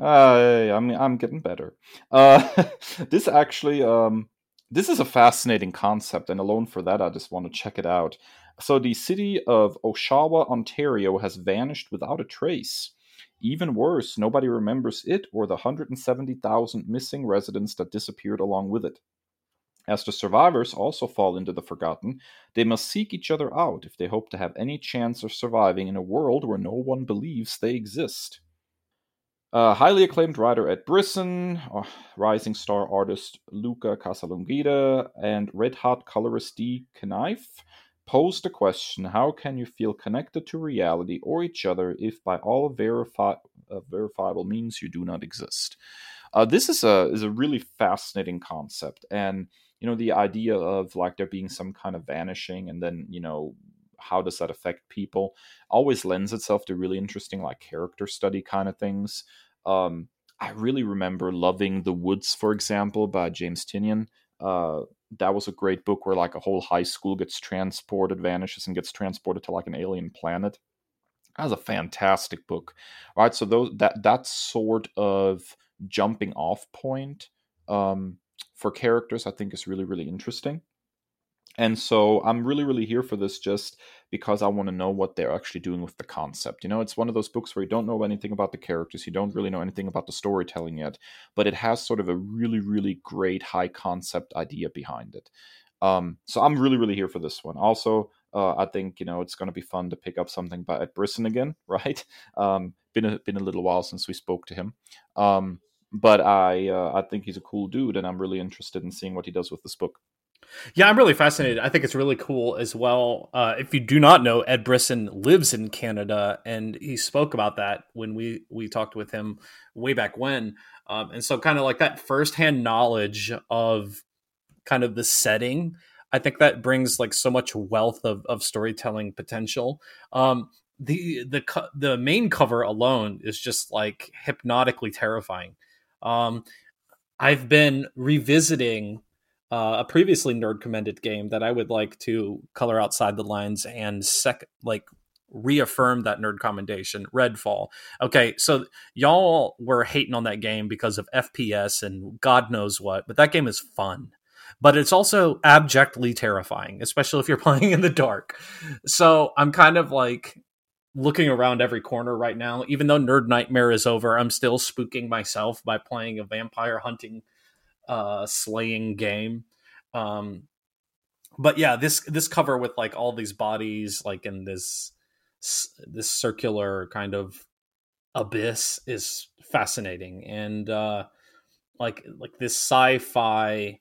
Uh, I'm I'm getting better. Uh, this actually, um, this is a fascinating concept, and alone for that, I just want to check it out. So the city of Oshawa, Ontario, has vanished without a trace. Even worse, nobody remembers it or the 170,000 missing residents that disappeared along with it. As the survivors also fall into the forgotten, they must seek each other out if they hope to have any chance of surviving in a world where no one believes they exist. Uh, highly acclaimed writer Ed Brisson, rising star artist Luca Casalanguida, and red hot colorist Dee Cunniffe pose the question how can you feel connected to reality or each other if by all verifi- uh, verifiable means you do not exist uh, this is a is a really fascinating concept and you know the idea of like there being some kind of vanishing and then you know how does that affect people always lends itself to really interesting like character study kind of things um, i really remember loving the woods for example by james tynion uh, that was a great book where like a whole high school gets transported, vanishes, and gets transported to like an alien planet. That was a fantastic book, All right So those that that sort of jumping off point um, for characters, I think, is really really interesting. And so I'm really really here for this just because I want to know what they're actually doing with the concept. You know, it's one of those books where you don't know anything about the characters, you don't really know anything about the storytelling yet, but it has sort of a really, really great high concept idea behind it. Um, so I'm really, really here for this one. Also, uh, I think you know it's going to be fun to pick up something by Ed Brisson again, right? Um, been a, been a little while since we spoke to him, um, but I uh, I think he's a cool dude, and I'm really interested in seeing what he does with this book. Yeah, I'm really fascinated. I think it's really cool as well. Uh, if you do not know, Ed Brisson lives in Canada, and he spoke about that when we we talked with him way back when. Um, and so, kind of like that firsthand knowledge of kind of the setting, I think that brings like so much wealth of, of storytelling potential. Um, the the the main cover alone is just like hypnotically terrifying. Um, I've been revisiting uh, a previously nerd commended game that I would like to color outside the lines and sec like reaffirm that nerd commendation redfall. Okay so y'all were hating on that game because of fps and god knows what but that game is fun. But it's also abjectly terrifying especially if you're playing in the dark. So i'm kind of like looking around every corner right now. Even though nerd nightmare is over i'm still spooking myself by playing a vampire hunting uh, slaying game. Um, but yeah, this this cover with like all these bodies, like in this this circular kind of abyss, is fascinating, and uh, like like this sci-fi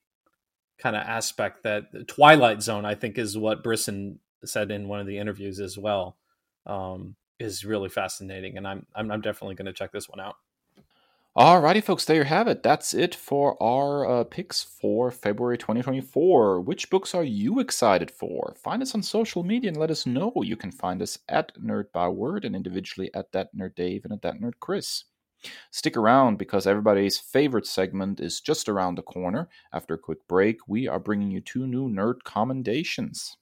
kind of aspect that Twilight Zone, I think, is what Brisson said in one of the interviews as well. Um, is really fascinating, and I'm I'm, I'm definitely going to check this one out. Alrighty, folks, there you have it. That's it for our uh, picks for February 2024. Which books are you excited for? Find us on social media and let us know. You can find us at Nerd Byword and individually at That Nerd Dave and at That Nerd Kris. Stick around because everybody's favorite segment is just around the corner. After a quick break, we are bringing you two new nerd commendations.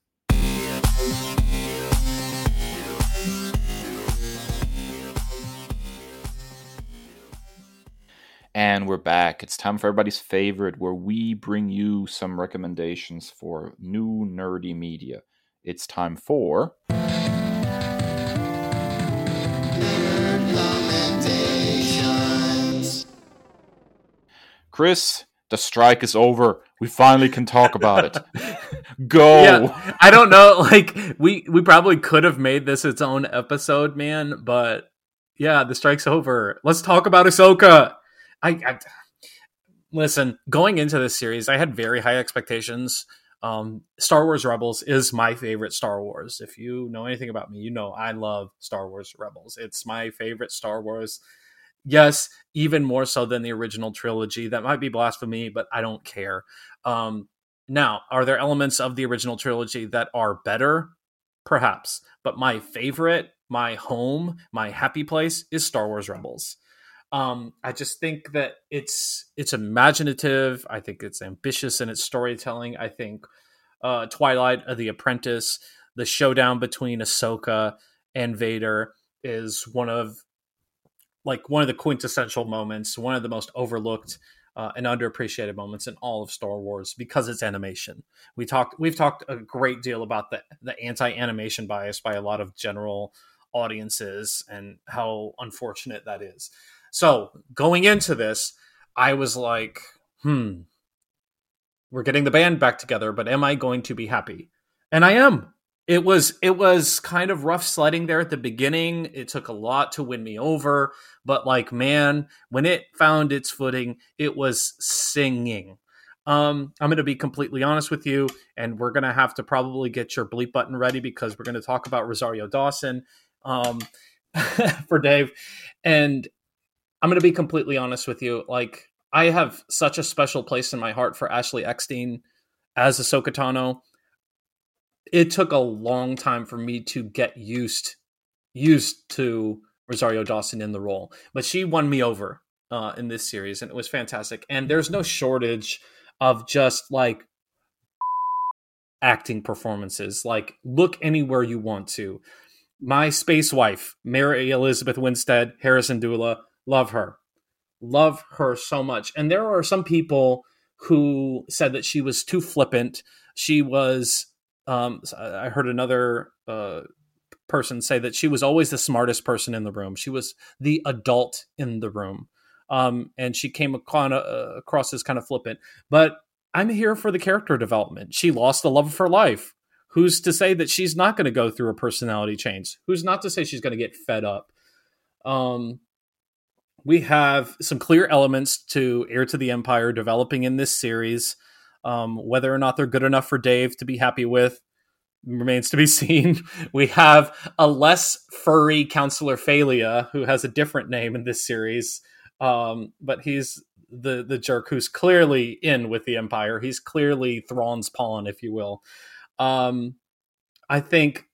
And we're back. It's time for everybody's favorite, where we bring you some recommendations for new nerdy media. It's time for. Kris, the strike is over. We finally can talk about it. Go. Yeah, I don't know. Like we we probably could have made this its own episode, man. But yeah, the strike's over. Let's talk about Ahsoka. I, I listen. Going into this series, I had very high expectations. Um, Star Wars Rebels is my favorite Star Wars. If you know anything about me, you know I love Star Wars Rebels. It's my favorite Star Wars. Yes, even more so than the original trilogy. That might be blasphemy, but I don't care. Um, now, are there elements of the original trilogy that are better? Perhaps. But my favorite, my home, my happy place is Star Wars Rebels. Um, I just think that it's it's imaginative. I think it's ambitious in its storytelling. I think uh, Twilight of the Apprentice, the showdown between Ahsoka and Vader, is one of like one of the quintessential moments, one of the most overlooked uh, and underappreciated moments in all of Star Wars because it's animation. We talked we've talked a great deal about the the anti-animation bias by a lot of general audiences and how unfortunate that is. So, going into this, I was like, hmm, we're getting the band back together, but am I going to be happy? And I am. It was it was kind of rough sledding there at the beginning. It took a lot to win me over but like man when it found its footing it was singing. Um, i'm going to be completely honest with you and we're going to have to probably get your bleep button ready because we're going to talk about rosario dawson um, for dave. And i'm going to be completely honest with you like i have such a special place in my heart for ashley eckstein as Ahsoka Tano it took a long time for me to get used used to Rosario Dawson in the role, but she won me over uh, in this series, and it was fantastic. And there's no shortage of just like acting performances. Like, look anywhere you want to. My space wife, Mary Elizabeth Winstead, Hera Syndulla, love her, love her so much. And there are some people who said that she was too flippant. She was um, I heard another uh, person say that she was always the smartest person in the room. She was the adult in the room, um, and she came uh, across as kind of flippant. But I'm here for the character development. She lost the love of her life. Who's to say that she's not going to go through a personality change? Who's not to say she's going to get fed up? Um, we have some clear elements to Heir to the Empire developing in this series. Um, whether or not they're good enough for Dave to be happy with remains to be seen. We have a less furry Counselor Fey'lya, who has a different name in this series, um, but he's the the jerk who's clearly in with the Empire. He's clearly Thrawn's pawn, if you will. Um, I think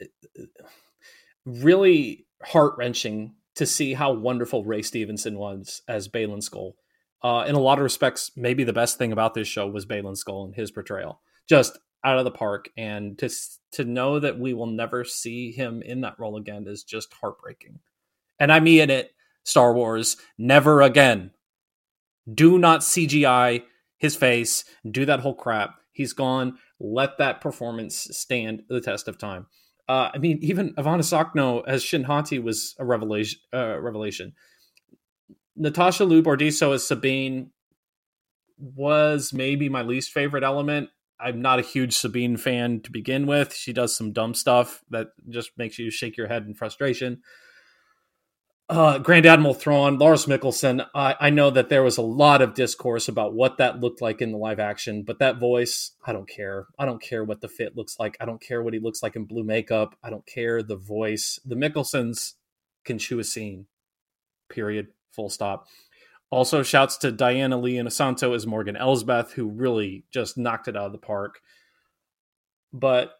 really heart wrenching to see how wonderful Ray Stevenson was as Baylan Skoll. uh, in a lot of respects, maybe the best thing about this show was Baylan Skoll and his portrayal, just out of the park. And to to know that we will never see him in that role again is just heartbreaking. And I mean it, Star Wars, never again. Do not CGI his face, do that whole crap. He's gone. Let that performance stand the test of time. Uh, I mean, even Ivana Sakno as Shin Hati was a revelation. Uh, revelation. Natasha Liu Bordizzo as Sabine was maybe my least favorite element. I'm not a huge Sabine fan to begin with. She does some dumb stuff that just makes you shake your head in frustration. Uh, Grand Admiral Thrawn, Lars Mikkelsen. I, I know that there was a lot of discourse about what that looked like in the live action, but that voice, I don't care. I don't care what the fit looks like. I don't care what he looks like in blue makeup. I don't care the voice. The Mikkelsens can chew a scene. Period full stop. Also, shouts to Diana Lee Inosanto as Morgan Elsbeth, who really just knocked it out of the park. But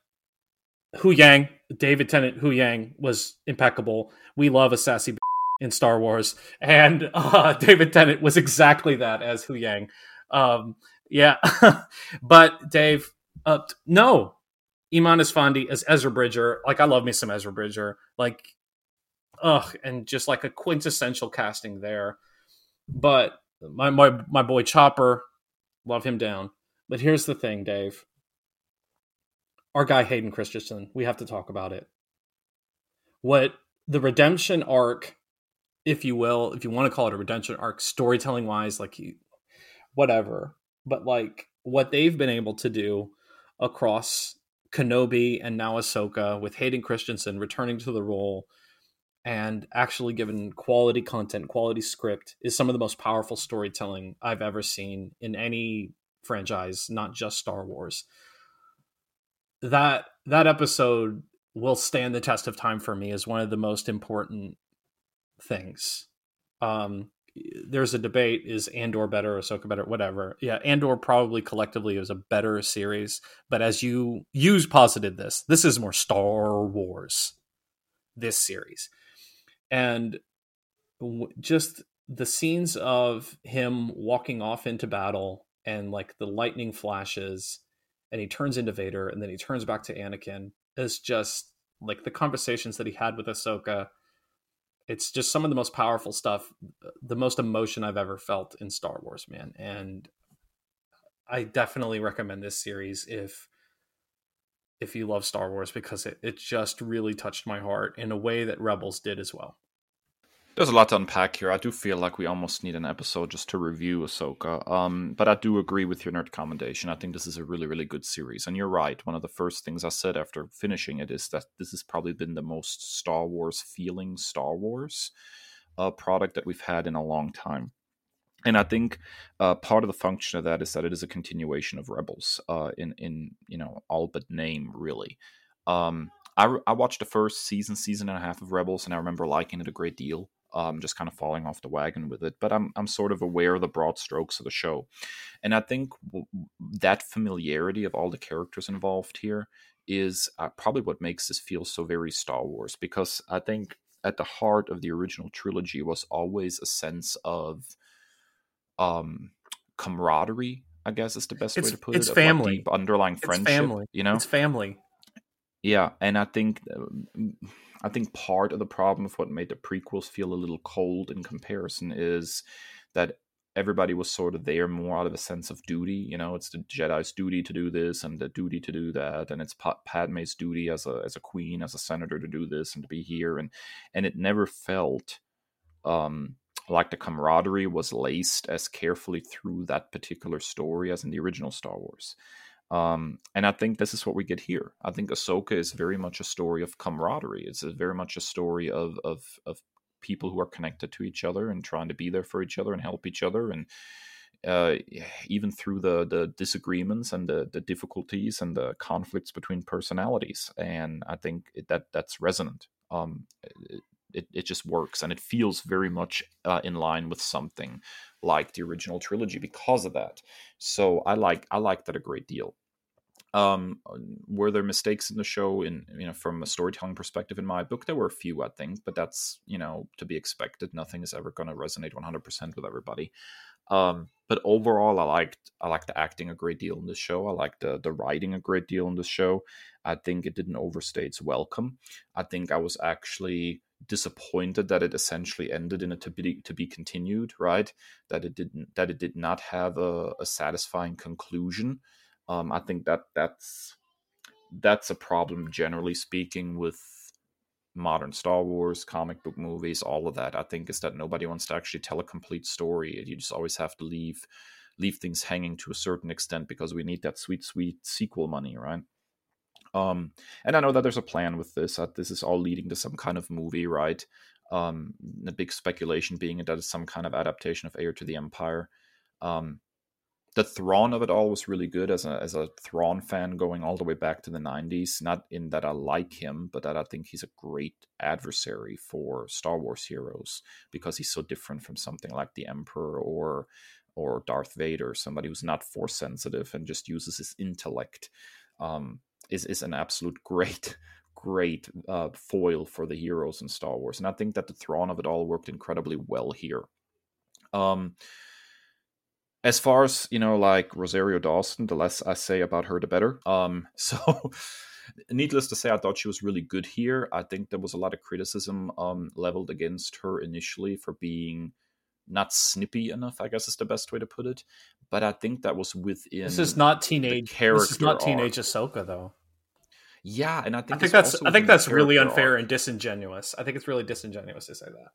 Huyang, David Tennant Huyang was impeccable. We love a sassy in Star Wars, and uh, David Tennant was exactly that as Huyang. Um, yeah, but Dave, uh, no, Eman Esfandi as Ezra Bridger. Like I love me some Ezra Bridger. Like ugh, and just like a quintessential casting there. But my my my boy Chopper, love him down. But here's the thing, Dave. Our guy Hayden Christensen, we have to talk about it. What the redemption arc, if you will, if you want to call it a redemption arc, storytelling wise, like whatever. But like what they've been able to do across Kenobi and now Ahsoka with Hayden Christensen returning to the role and actually given quality content, quality script is some of the most powerful storytelling I've ever seen in any franchise, not just Star Wars. That that episode will stand the test of time for me as one of the most important things. Um, there's a debate: is Andor better, Ahsoka better, whatever. Yeah, Andor probably collectively is a better series, but as you use posited this, this is more Star Wars. This series, and w- just the scenes of him walking off into battle and like the lightning flashes and he turns into Vader and then he turns back to Anakin is just like the conversations that he had with Ahsoka. It's just some of the most powerful stuff, the most emotion I've ever felt in Star Wars, man. And I definitely recommend this series if if you love Star Wars because it, it just really touched my heart in a way that Rebels did as well. There's a lot to unpack here. I do feel like we almost need an episode just to review Ahsoka. Um, but I do agree with your nerd commendation. I think this is a really, really good series. And you're right. One of the first things I said after finishing it is that this has probably been the most Star Wars feeling Star Wars uh, product that we've had in a long time. And I think uh, part of the function of that is that it is a continuation of Rebels uh, in in you know all but name really. Um, I, I watched the first season, season and a half of Rebels, and I remember liking it a great deal um, just kind of falling off the wagon with it. But I'm I'm sort of aware of the broad strokes of the show, and I think w- that familiarity of all the characters involved here is uh, probably what makes this feel so very Star Wars. Because I think at the heart of the original trilogy was always a sense of um, camaraderie. I guess is the best it's, way to put it's it. It's family, like underlying friendship. It's family. You know, it's family. Yeah, and I think I think part of the problem of what made the prequels feel a little cold in comparison is that everybody was sort of there more out of a sense of duty. You know, it's the Jedi's duty to do this and the duty to do that, and it's Padme's duty as a as a queen, as a senator to do this and to be here, and and it never felt um, like the camaraderie was laced as carefully through that particular story as in the original Star Wars. Um, and I think this is what we get here. I think Ahsoka is very much a story of camaraderie. It's very much a story of of of people who are connected to each other and trying to be there for each other and help each other and uh, even through the the disagreements and the the difficulties and the conflicts between personalities. And I think it, that that's resonant. Um, it, it, it just works and it feels very much uh, in line with something like the original trilogy because of that. So I like I like that a great deal. Um, were there mistakes in the show in you know from a storytelling perspective in my book? There were a few, I think, but that's you know to be expected. Nothing is ever going to resonate 100% with everybody. Um, but overall, I liked I liked the acting a great deal in this show. I liked the the writing a great deal in this show. I think it didn't overstay its welcome. I think I was actually disappointed that it essentially ended in a to be to be continued. Right, that it didn't that it did not have a, a satisfying conclusion. Um, I think that that's that's a problem generally speaking with modern Star Wars, comic book movies, all of that. I think is that nobody wants to actually tell a complete story. You just always have to leave leave things hanging to a certain extent because we need that sweet, sweet sequel money, right? Um, and I know that there's a plan with this. That this is all leading to some kind of movie, right? Um, the big speculation being that it's some kind of adaptation of Heir to the Empire. Um, the Thrawn of it all was really good as a as a Thrawn fan going all the way back to the 90s. Not in that I like him, but that I think he's a great adversary for Star Wars heroes because he's so different from something like the Emperor or or Darth Vader, somebody who's not force sensitive and just uses his intellect. Um, is is an absolute great great uh, foil for the heroes in Star Wars, and I think that the Thrawn of it all worked incredibly well here. Um, as far as you know like rosario dawson the less i say about her the better. Um so needless to say i thought she was really good here. I think there was a lot of criticism um leveled against her initially for being not snippy enough i guess is the best way to put it. But i think that was within this is not teenage character this is not teenage arc. ahsoka though. Yeah and i think, I think that's i think that's really unfair arc. and disingenuous. I think it's really disingenuous to say that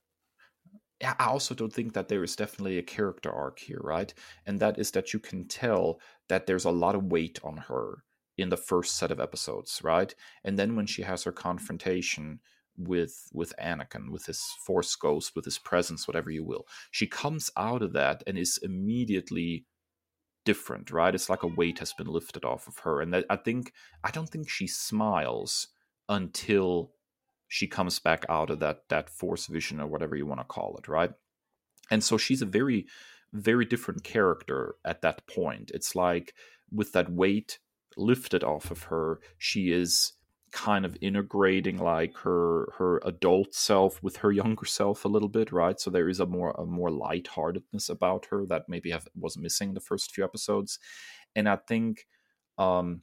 I also don't think that there is definitely a character arc here, right? And that is that you can tell that there's a lot of weight on her in the first set of episodes, right? And then when she has her confrontation with with Anakin, with his force ghost, with his presence, whatever you will, she comes out of that and is immediately different, right? It's like a weight has been lifted off of her, and that, I think I don't think she smiles until she comes back out of that that force vision or whatever you want to call it, right? And so she's a very very different character at that point. It's like with that weight lifted off of her, she is kind of integrating like her her adult self with her younger self a little bit, right? So there is a more a more lightheartedness about her that maybe have, was missing the first few episodes, and I think um,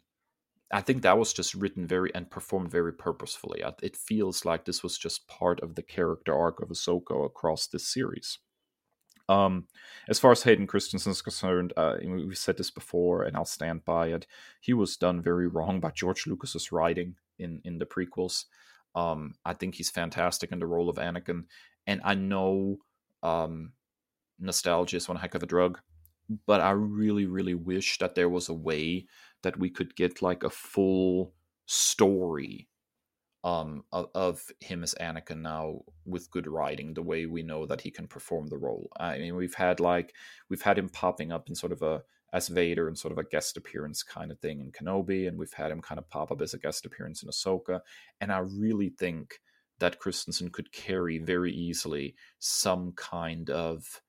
I think that was just written very and performed very purposefully. It feels like this was just part of the character arc of Ahsoka across this series. Um, as far as Hayden Christensen is concerned, uh, we've said this before, and I'll stand by it. He was done very wrong by George Lucas's writing in in the prequels. Um, I think he's fantastic in the role of Anakin, and I know um, nostalgia is one heck of a drug, but I really, really wish that there was a way that we could get like a full story um, of, of, him as Anakin now with good writing, the way we know that he can perform the role. I mean, we've had like we've had him popping up in sort of a as Vader and sort of a guest appearance kind of thing in Kenobi, and we've had him kind of pop up as a guest appearance in Ahsoka. And I really think that Christensen could carry very easily some kind of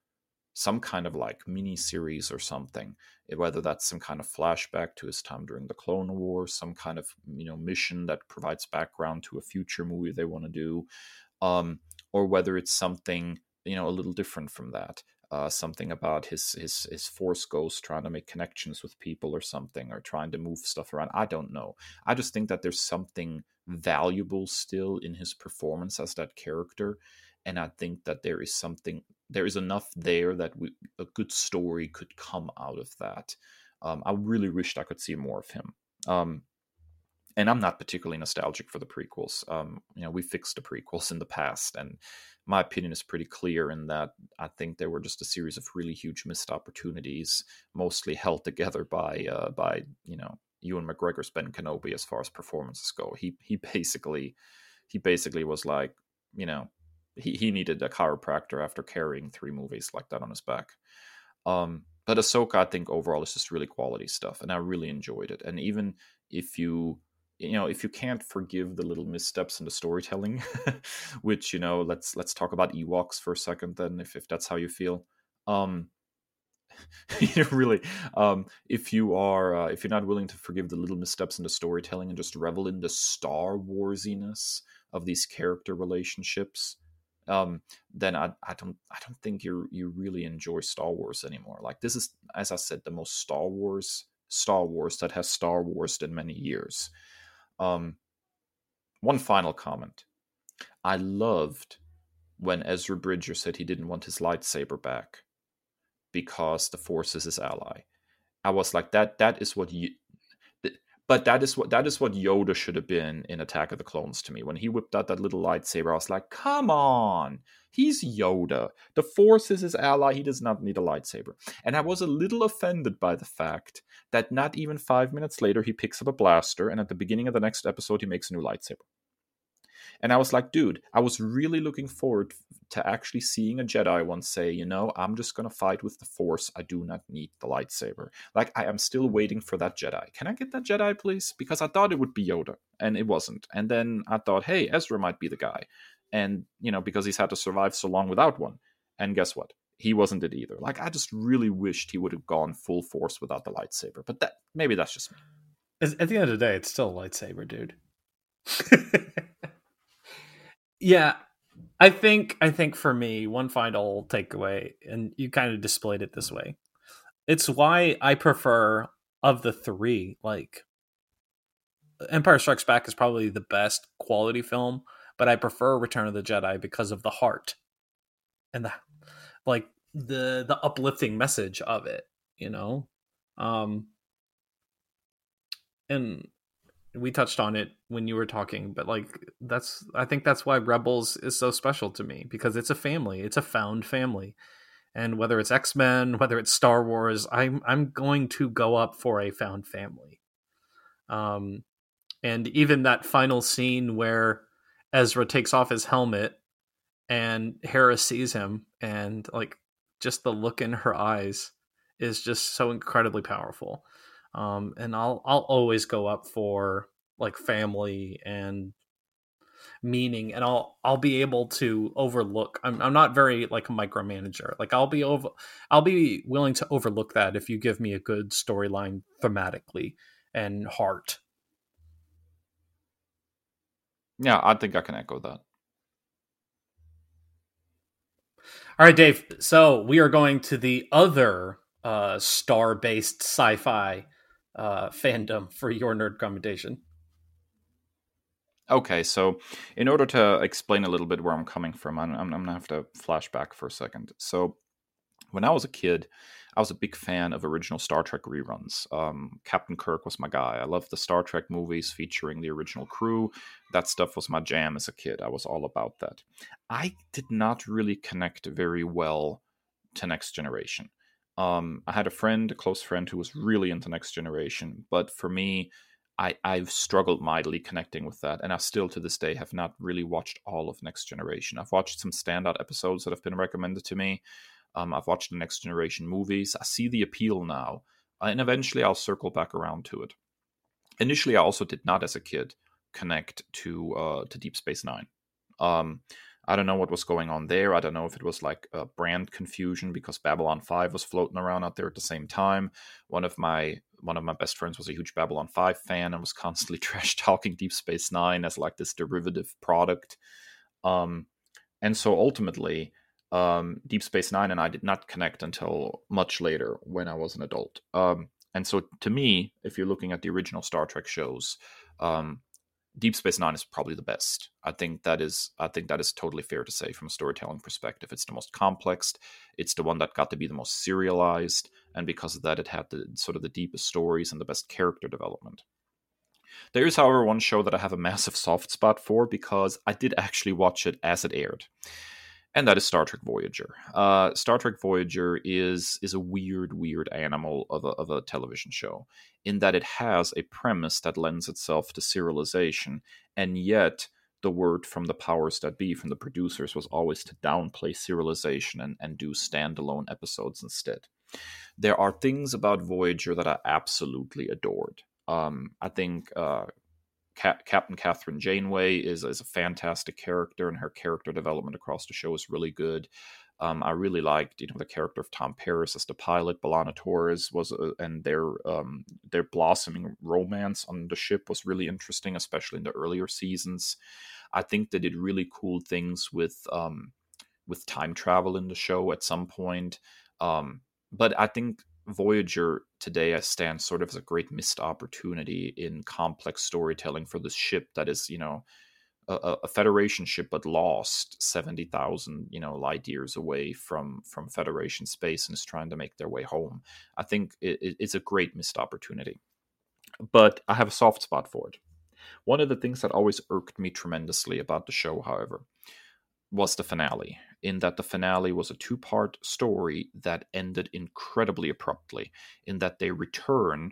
some kind of like mini series or something eh, whether that's some kind of flashback to his time during the clone war some kind of you know mission that provides background to a future movie they want to do um, or whether it's something you know a little different from that uh, something about his his his force ghost trying to make connections with people or something or trying to move stuff around i don't know. I just think that there's something valuable still in his performance as that character and I think that there is something there is enough there that we, a good story could come out of that. Um, I really wished I could see more of him. Um, and I'm not particularly nostalgic for the prequels. Um, you know, we fixed the prequels in the past, and my opinion is pretty clear in that I think they were just a series of really huge missed opportunities, mostly held together by uh, by you know Ewan McGregor's Ben Kenobi as far as performances go. He he basically he basically was like you know he, he needed a chiropractor after carrying three movies like that on his back. Um, but Ahsoka, I think overall is just really quality stuff, and I really enjoyed it. And even if you you know if you can't forgive the little missteps in the storytelling which you know let's let's talk about ewoks for a second then if, if that's how you feel um really um if you are uh, if you're not willing to forgive the little missteps in the storytelling and just revel in the star warsiness of these character relationships um, then I, I don't I don't think you you really enjoy Star Wars anymore. Like this is, as I said, the most Star Wars Star Wars that has Star Wars in many years. Um, one final comment: I loved when Ezra Bridger said he didn't want his lightsaber back because the Force is his ally. I was like, that that is what you but that is what that is what Yoda should have been in Attack of the Clones to me. When he whipped out that little lightsaber, I was like, "Come on, he's Yoda. The Force is his ally. He does not need a lightsaber." And I was a little offended by the fact that not even five minutes later he picks up a blaster, and at the beginning of the next episode he makes a new lightsaber. And I was like, dude, I was really looking forward to actually seeing a Jedi once say, you know, I'm just going to fight with the Force. I do not need the lightsaber. Like, I am still waiting for that Jedi. Can I get that Jedi, please? Because I thought it would be Yoda, and it wasn't. And then I thought, hey, Ezra might be the guy. And, you know, because he's had to survive so long without one. And guess what? He wasn't it either. Like, I just really wished he would have gone full force without the lightsaber. But that maybe that's just me. At the end of the day, it's still a lightsaber, dude. Yeah, I think I think for me, one final takeaway, and you kind of displayed it this way. It's why I prefer of the three, like Empire Strikes Back is probably the best quality film, but I prefer Return of the Jedi because of the heart and the like the the uplifting message of it, you know. Um and we touched on it when you were talking but like that's i think that's why rebels is so special to me because it's a family it's a found family and whether it's x-men whether it's star wars i'm i'm going to go up for a found family um and even that final scene where ezra takes off his helmet and hera sees him and like just the look in her eyes is just so incredibly powerful. Um, and I'll I'll always go up for like family and meaning and I'll I'll be able to overlook I'm I'm not very like a micromanager. Like I'll be over I'll be willing to overlook that if you give me a good storyline thematically and heart. Yeah, I think I can echo that. All right, Dave. So we are going to the other uh, star-based sci-fi uh, fandom for your nerd commendation. Okay, so in order to explain a little bit where I'm coming from, I'm, I'm, gonna have to flash back for a second. So when I was a kid, I was a big fan of original Star Trek reruns. Um, Captain Kirk was my guy. I loved the Star Trek movies featuring the original crew. That stuff was my jam as a kid. I was all about that. I did not really connect very well to Next Generation. Um, I had a friend, a close friend, who was really into Next Generation, but for me, I, I've struggled mightily connecting with that, and I still to this day have not really watched all of Next Generation. I've watched some standout episodes that have been recommended to me, um, I've watched the next generation movies. I see the appeal now, uh, and eventually I'll circle back around to it. Initially, I also did not, as a kid, connect to uh, to Deep Space Nine. Um, I don't know what was going on there. I don't know if it was like a brand confusion because Babylon 5 was floating around out there at the same time. One of my one of my best friends was a huge Babylon 5 fan and was constantly trash talking Deep Space 9 as like this derivative product. Um, and so ultimately, um, Deep Space Nine and I did not connect until much later when I was an adult. Um, and so, to me, if you're looking at the original Star Trek shows, um, Deep Space Nine is probably the best. I think that is. I think that is totally fair to say from a storytelling perspective. It's the most complex. It's the one that got to be the most serialized, and because of that, it had the sort of the deepest stories and the best character development. There is, however, one show that I have a massive soft spot for because I did actually watch it as it aired and that is Star Trek Voyager. Uh, Star Trek Voyager is is a weird, weird animal of a, of a television show in that it has a premise that lends itself to serialization, and yet the word from the powers that be, from the producers, was always to downplay serialization and, and do standalone episodes instead. There are things about Voyager that I absolutely adored. Um, I think uh, Captain Kathryn Janeway is is a fantastic character, and her character development across the show is really good. Um, I really liked, you know, the character of Tom Paris as the pilot. B'Elanna Torres was, uh, and their um, their blossoming romance on the ship was really interesting, especially in the earlier seasons. I think they did really cool things with um, with time travel in the show at some point. Um, but I think Voyager today stands sort of as a great missed opportunity in complex storytelling for this ship that is, you know, a, a Federation ship but lost seventy thousand, you know, light years away from from Federation space and is trying to make their way home. I think it, it's a great missed opportunity, but I have a soft spot for it. One of the things that always irked me tremendously about the show, however, was the finale, in that the finale was a two part story that ended incredibly abruptly, in that they return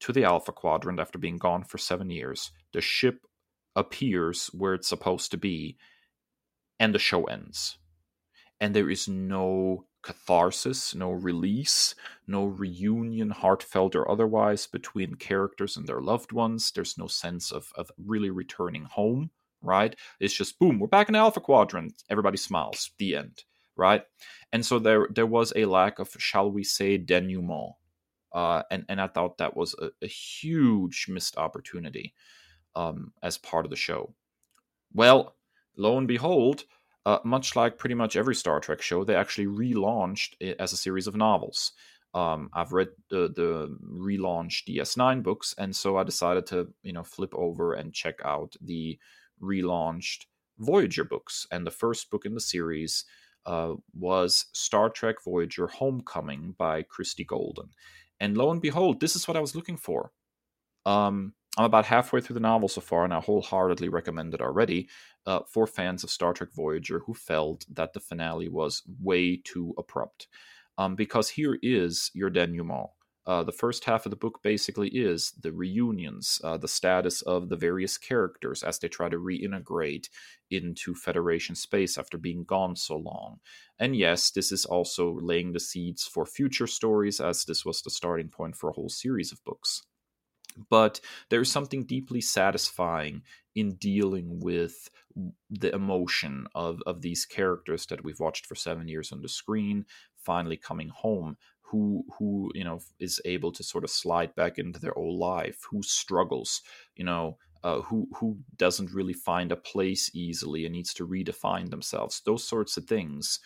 to the Alpha Quadrant after being gone for seven years. The ship appears where it's supposed to be, and the show ends. And there is no catharsis, no release, no reunion, heartfelt or otherwise, between characters and their loved ones. There's no sense of, of really returning home right? It's just boom, we're back in the Alpha Quadrant. Everybody smiles. The end, right? And so there there was a lack of, shall we say, denouement. Uh, and and I thought that was a, a huge missed opportunity um, as part of the show. Well, lo and behold, uh, much like pretty much every Star Trek show, they actually relaunched it as a series of novels. Um, I've read the, the relaunched DS9 books, and so I decided to you know flip over and check out the relaunched Voyager books, and the first book in the series uh, was Star Trek Voyager Homecoming by Christie Golden. And lo and behold, this is what I was looking for. Um, I'm about halfway through the novel so far, and I wholeheartedly recommend it already uh, for fans of Star Trek Voyager who felt that the finale was way too abrupt. Um, because here is your denouement. Uh, the first half of the book basically is the reunions, uh, the status of the various characters as they try to reintegrate into Federation space after being gone so long. And yes, this is also laying the seeds for future stories, as this was the starting point for a whole series of books. But there's something deeply satisfying in dealing with the emotion of, of these characters that we've watched for seven years on the screen finally coming home who who you know is able to sort of slide back into their old life who struggles you know uh, who who doesn't really find a place easily and needs to redefine themselves those sorts of things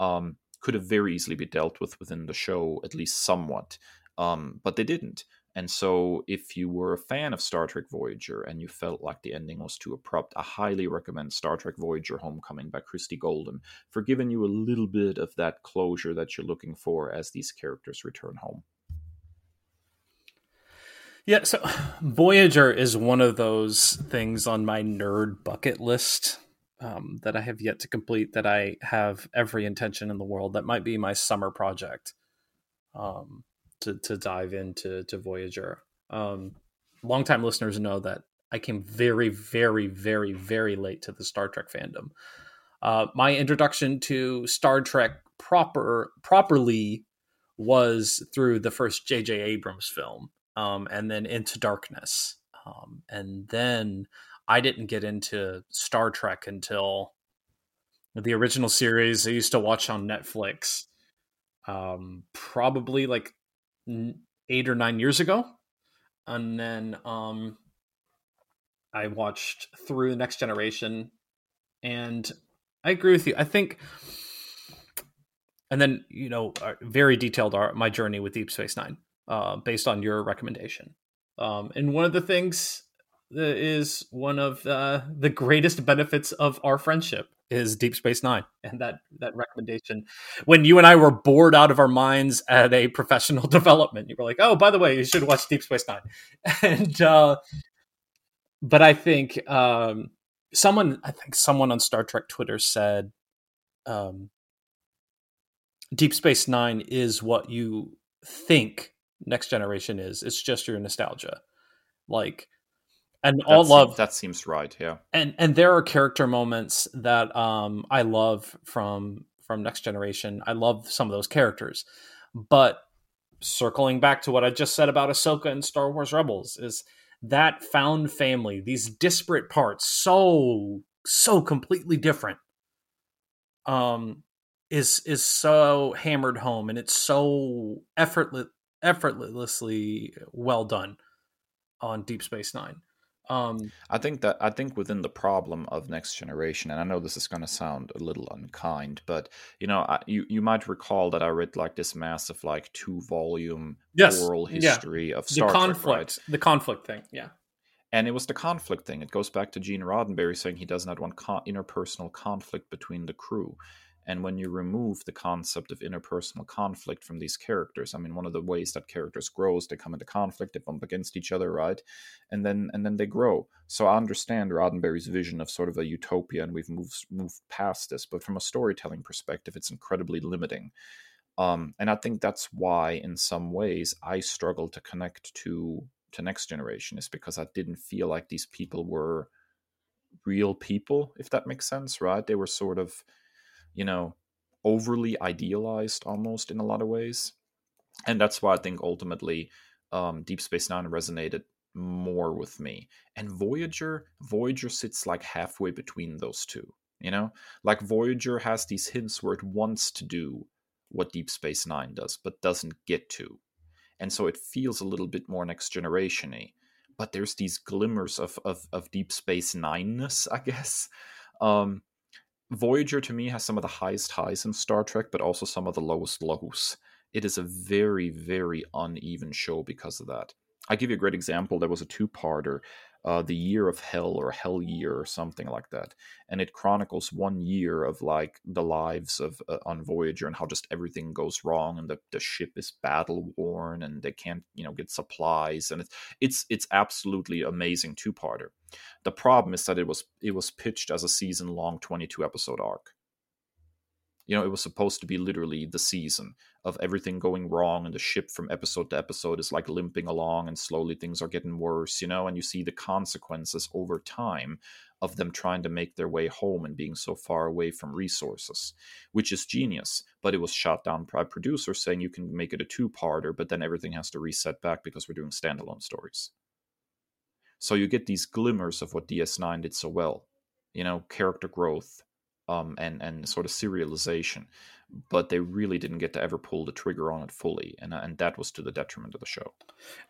um, could have very easily be dealt with within the show at least somewhat um, but they didn't and so, if you were a fan of Star Trek Voyager and you felt like the ending was too abrupt, I highly recommend Star Trek Voyager Homecoming by Christie Golden for giving you a little bit of that closure that you're looking for as these characters return home. Yeah, so Voyager is one of those things on my nerd bucket list um, that I have yet to complete that I have every intention in the world. That might be my summer project. Um, to to dive into to Voyager. Um, longtime listeners know that I came very, very, very, very late to the Star Trek fandom. Uh, my introduction to Star Trek proper properly was through the first J.J. Abrams film, um, and then Into Darkness, um, and then I didn't get into Star Trek until the original series I used to watch on Netflix. Um, probably like eight or nine years ago, and then um, I watched through the Next Generation, and I agree with you. I think, and then you know, uh, very detailed our, my journey with Deep Space Nine, uh, based on your recommendation. Um, and one of the things that is one of uh, the greatest benefits of our friendship is Deep Space Nine, and that that recommendation. When you and I were bored out of our minds at a professional development, you were like, "Oh, by the way, you should watch Deep Space Nine. and uh, but I think um, someone, I think someone on Star Trek Twitter said, um, "Deep Space Nine is what you think Next Generation is. It's just your nostalgia." Like and that all seems, love that seems right yeah. And and there are character moments that um i love from from next generation. I love some of those characters. But circling back to what i just said about ahsoka and star wars rebels is that found family these disparate parts so so completely different um is is so hammered home and it's so effortless effortlessly well done on deep space nine um, I think that I think within the problem of next generation, and I know this is going to sound a little unkind, but you know, I, you you might recall that I read like this massive like two volume yes, oral history yeah. of Star the conflict, Trek, right? the conflict thing, yeah. And it was the conflict thing. It goes back to Gene Roddenberry saying he does not want con- interpersonal conflict between the crew. And when you remove the concept of interpersonal conflict from these characters, I mean, one of the ways that characters grow is they come into conflict, they bump against each other, right? And then and then they grow. So I understand Roddenberry's vision of sort of a utopia, and we've moved moved past this. But from a storytelling perspective, it's incredibly limiting. Um, and I think that's why, in some ways, I struggle to connect to to next generation, is because I didn't feel like these people were real people, if that makes sense, right? They were sort of you know, overly idealized almost in a lot of ways. And that's why I think ultimately um, Deep Space Nine resonated more with me. And Voyager, Voyager sits like halfway between those two. You know, like Voyager has these hints where it wants to do what Deep Space Nine does, but doesn't get to. And so it feels a little bit more next generation y. But there's these glimmers of, of, of Deep Space Nine ness, I guess. Um, Voyager to me has some of the highest highs in Star Trek, but also some of the lowest lows. It is a very, very uneven show because of that. I give you a great example. There was a two-parter, uh, the Year of Hell or Hell Year or something like that, and it chronicles one year of like the lives of uh, on Voyager and how just everything goes wrong and the, the ship is battle worn and they can't you know get supplies and it's it's it's absolutely amazing two-parter. The problem is that it was it was pitched as a season long 22 episode arc. You know, it was supposed to be literally the season of everything going wrong, and the ship from episode to episode is like limping along, and slowly things are getting worse, you know, and you see the consequences over time of them trying to make their way home and being so far away from resources, which is genius. But it was shot down by producers saying you can make it a two parter, but then everything has to reset back because we're doing standalone stories. So you get these glimmers of what DS9 did so well, you know, character growth um, and and sort of serialization, but they really didn't get to ever pull the trigger on it fully, and and that was to the detriment of the show.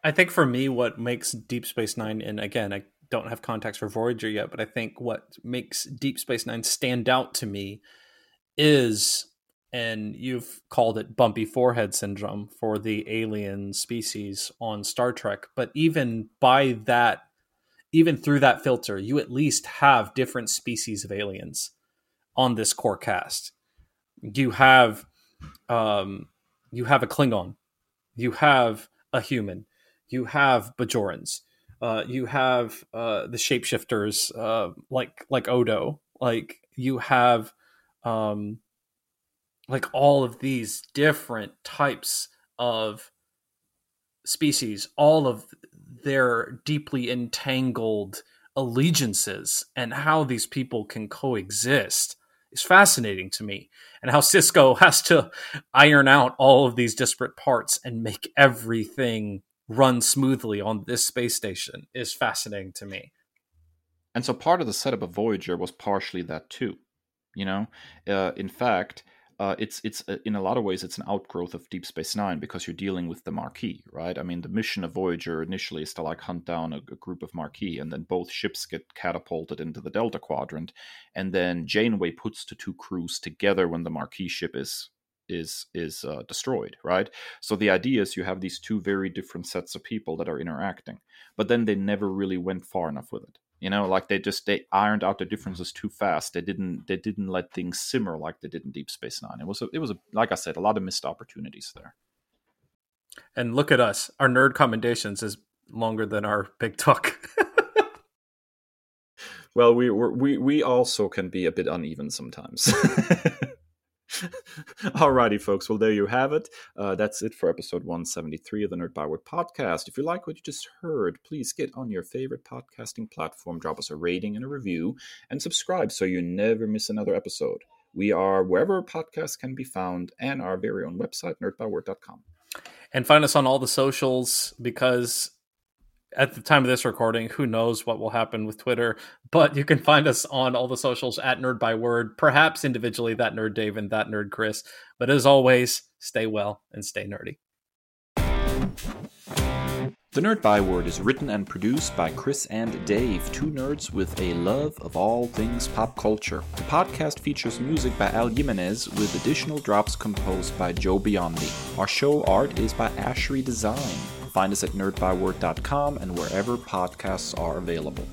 I think for me, what makes Deep Space Nine, and again, I don't have context for Voyager yet, but I think what makes Deep Space Nine stand out to me is, and you've called it bumpy forehead syndrome for the alien species on Star Trek, but even by that even through that filter, you at least have different species of aliens on this core cast. You have um, you have a Klingon, you have a human, you have Bajorans, uh, you have uh, the shapeshifters uh, like like Odo, like you have um, like all of these different types of species, all of their deeply entangled allegiances and how these people can coexist is fascinating to me and how Sisko has to iron out all of these disparate parts and make everything run smoothly on this space station is fascinating to me. And so part of the setup of Voyager was partially that too. You know, uh, in fact, uh, it's it's uh, in a lot of ways it's an outgrowth of Deep Space Nine because you're dealing with the Maquis, right? I mean, the mission of Voyager initially is to like hunt down a, a, group of Maquis, and then both ships get catapulted into the Delta Quadrant, and then Janeway puts the two crews together when the Maquis ship is is is uh, destroyed, right? So the idea is you have these two very different sets of people that are interacting, but then they never really went far enough with it you know like they just they ironed out the differences too fast. They didn't they didn't let things simmer like they did in deep space nine. It was a, it was a, like i said a lot of missed opportunities there. And look at us. Our nerd commendations is longer than our big talk. Well we we we also can be a bit uneven sometimes Alrighty, folks. Well, there you have it. Uh, that's it for episode 173 of the Nerd Byword podcast. If you like what you just heard, please get on your favorite podcasting platform, drop us a rating and a review, and subscribe so you never miss another episode. We are wherever podcasts can be found and our very own website, nerdbyword.com. And find us on all the socials because at the time of this recording, who knows what will happen with Twitter, but you can find us on all the socials at Nerd Byword, perhaps individually that Nerd Dave and that Nerd Kris. But as always, stay well and stay nerdy. The Nerd Byword is written and produced by Kris and Dave, two nerds with a love of all things pop culture. The podcast features music by Al Jimenez with additional drops composed by Joe Biondi. Our show art is by Ashery Design. Find us at nerdbyword.com and wherever podcasts are available.